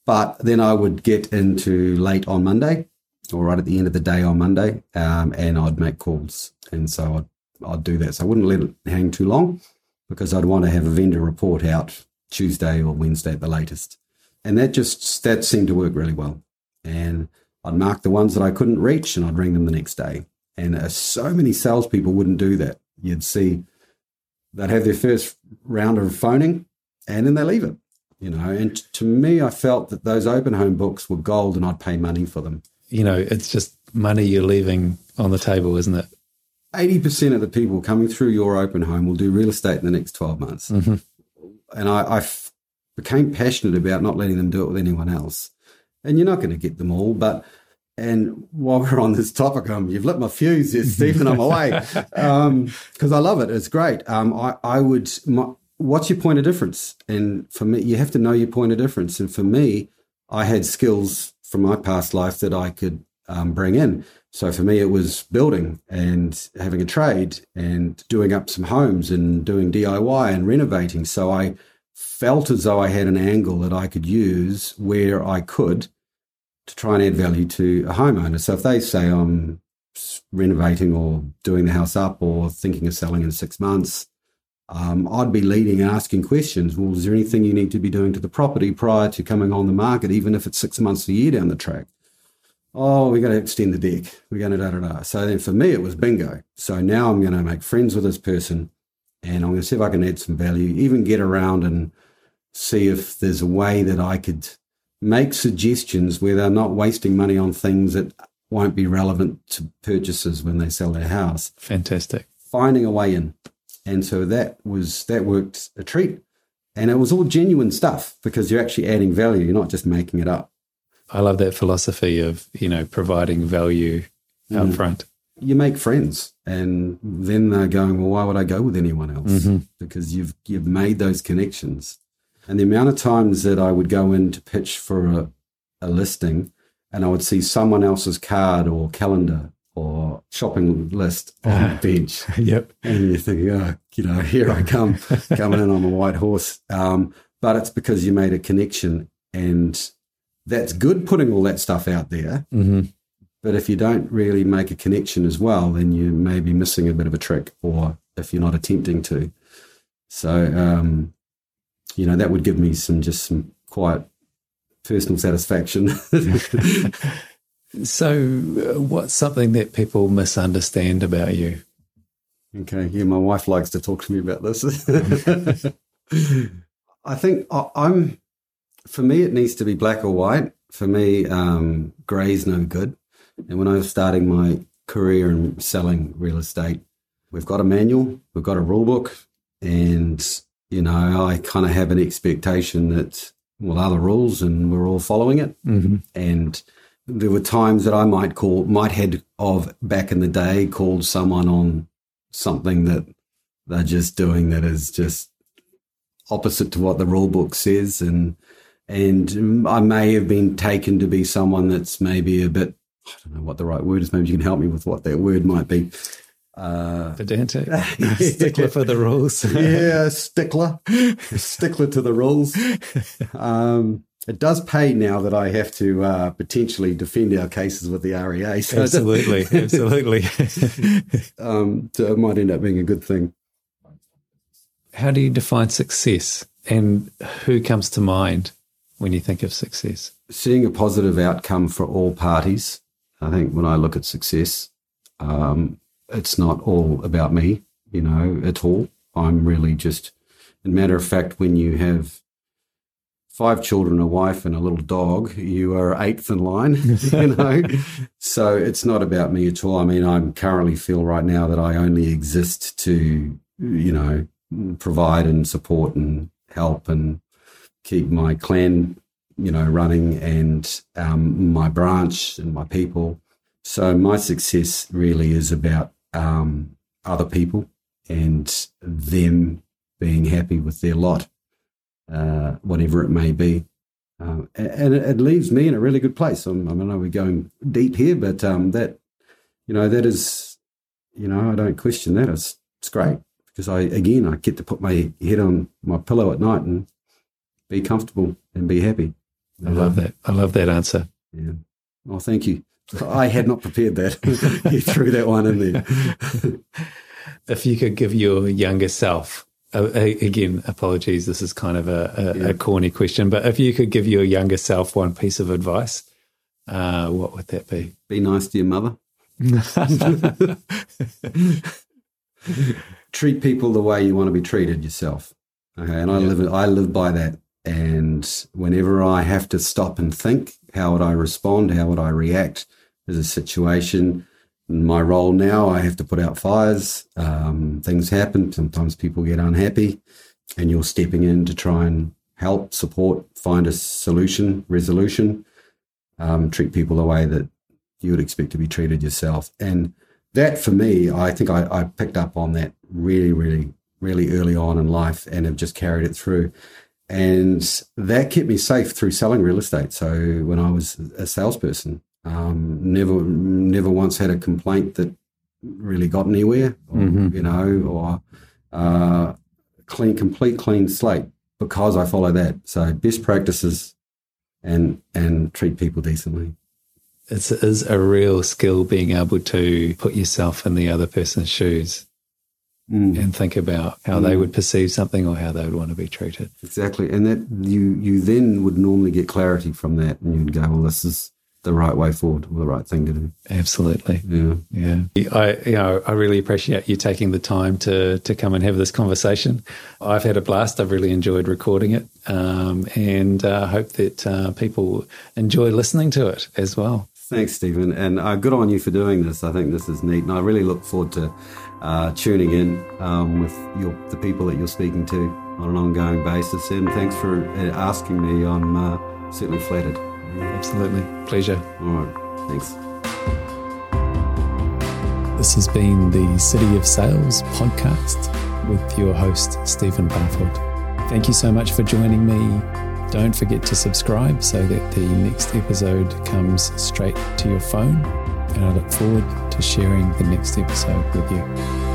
But then I would get into late on Monday or right at the end of the day on Monday, um, and I'd make calls. And so I'd, I'd do that. So I wouldn't let it hang too long because I'd want to have a vendor report out Tuesday or Wednesday at the latest. And that just, that seemed to work really well. And I'd mark the ones that I couldn't reach and I'd ring them the next day. And uh, so many salespeople wouldn't do that. You'd see they'd have their first round of phoning and then they leave it, you know. And to me, I felt that those open home books were gold and I'd pay money for them. You know, it's just money you're leaving on the table, isn't it? 80% of the people coming through your open home will do real estate in the next 12 months. Mhm. And I, I f- became passionate about not letting them do it with anyone else. And you're not going to get them all, but and while we're on this topic, um, you've lit my fuse, there, Stephen. I'm away because I love it. It's great. Um, I, I would. My, what's your point of difference? And for me, you have to know your point of difference. And for me, I had skills from my past life that I could um, bring in. So for me, it was building and having a trade and doing up some homes and doing DIY and renovating. So I felt as though I had an angle that I could use where I could to try and add value to a homeowner. So if they say I'm renovating or doing the house up or thinking of selling in six months, um, I'd be leading and asking questions. Well, is there anything you need to be doing to the property prior to coming on the market, even if it's six months a year down the track? Oh, we're going to extend the deck. We're going to da da da. So then for me, it was bingo. So now I'm going to make friends with this person and I'm going to see if I can add some value, even get around and see if there's a way that I could make suggestions where they're not wasting money on things that won't be relevant to purchasers when they sell their house. Fantastic. Finding a way in. And so that was that worked a treat. And it was all genuine stuff because you're actually adding value, you're not just making it up. I love that philosophy of, you know, providing value out Mm. front. you make friends, and then they're going, well, why would I go with anyone else? Mm-hmm. Because you've you've made those connections. And the amount of times that I would go in to pitch for a, a listing, and I would see someone else's card or calendar or shopping list on the bench, Yep. and you think, oh, you know, here I come, coming in on a white horse. Um, but it's because you made a connection, and that's good putting all that stuff out there. hmm But if you don't really make a connection as well, then you may be missing a bit of a trick, or if you're not attempting to. So, um, you know, that would give me some just some quiet personal satisfaction. So, uh, what's something that people misunderstand about you? Okay, yeah, my wife likes to talk to me about this. I think I- I'm, for me, it needs to be black or white. For me, um, is no good. And when I was starting my career in selling real estate, we've got a manual, we've got a rule book, and, you know, I kind of have an expectation that, well, are the rules and we're all following it Mm-hmm. and there were times that I might call, might had of back in the day called someone on something that they're just doing that is just opposite to what the rule book says, and and I may have been taken to be someone that's maybe a bit, I don't know what the right word is. Maybe you can help me with what that word might be. Uh, Pedantic, stickler for the rules. yeah, stickler, stickler to the rules. Um, it does pay now that I have to uh, potentially defend our cases with the REA. So absolutely, absolutely. um, so it might end up being a good thing. How do you define success, and who comes to mind when you think of success? Seeing a positive outcome for all parties. I think when I look at success, um, it's not all about me, you know, at all. I'm really just, in matter of fact, when you have five children, a wife, and a little dog, you are eighth in line, you know. so it's not about me at all. I mean, I currently feel right now that I only exist to, you know, provide and support and help and keep my clan, you know, running and um, my branch and my people. So my success really is about um, other people and them being happy with their lot uh, whatever it may be. Um, and it, leaves me in a really good place. I'm, I know we're going deep here, but um, that, you know, that is, you know, I don't question that. It's, it's great because I, again, I get to put my head on my pillow at night and be comfortable and be happy. I love that. I love that answer. Yeah. Oh, thank you. I had not prepared that. you threw that one in there. If you could give your younger self, uh, again, apologies, this is kind of a, a, Yeah. a corny question, but if you could give your younger self one piece of advice, uh, what would that be? Be nice to your mother. treat people the way you want to be treated yourself. Okay, and I Yeah. live I live by that. And whenever I have to stop and think, how would I respond? How would I react? There's a situation. In my role now, I have to put out fires. Um, things happen. Sometimes people get unhappy, and you're stepping in to try and help, support, find a solution, resolution. Um, treat people the way that you would expect to be treated yourself. And that for me, I think I, I picked up on that really, really, really early on in life and have just carried it through. And that kept me safe through selling real estate. So when I was a salesperson, um, never, never once had a complaint that really got anywhere, or, Mhm. you know, or uh, clean, complete clean slate because I follow that. So best practices and and treat people decently. It is a real skill being able to put yourself in the other person's shoes Mm. and think about how they would perceive something or how they would want to be treated. Exactly, and that you you then would normally get clarity from that, and you'd go, "Well, this is the right way forward, or the right thing to do." Absolutely. Yeah, Yeah. I you know, I really appreciate you taking the time to to come and have this conversation. I've had a blast. I've really enjoyed recording it. Um, and uh, hope that uh, people enjoy listening to it as well. thanks, Stephen, and uh, good on you for doing this. I think this is neat, and I really look forward to uh, tuning in um, with your, the people that you're speaking to on an ongoing basis. And thanks for uh, asking me. I'm uh, certainly flattered. Absolutely. Pleasure. All right. Thanks. This has been the City of Sales podcast with your host, Stephen Barfoot. Thank you so much for joining me. Don't forget to subscribe so that the next episode comes straight to your phone and I look forward to sharing the next episode with you.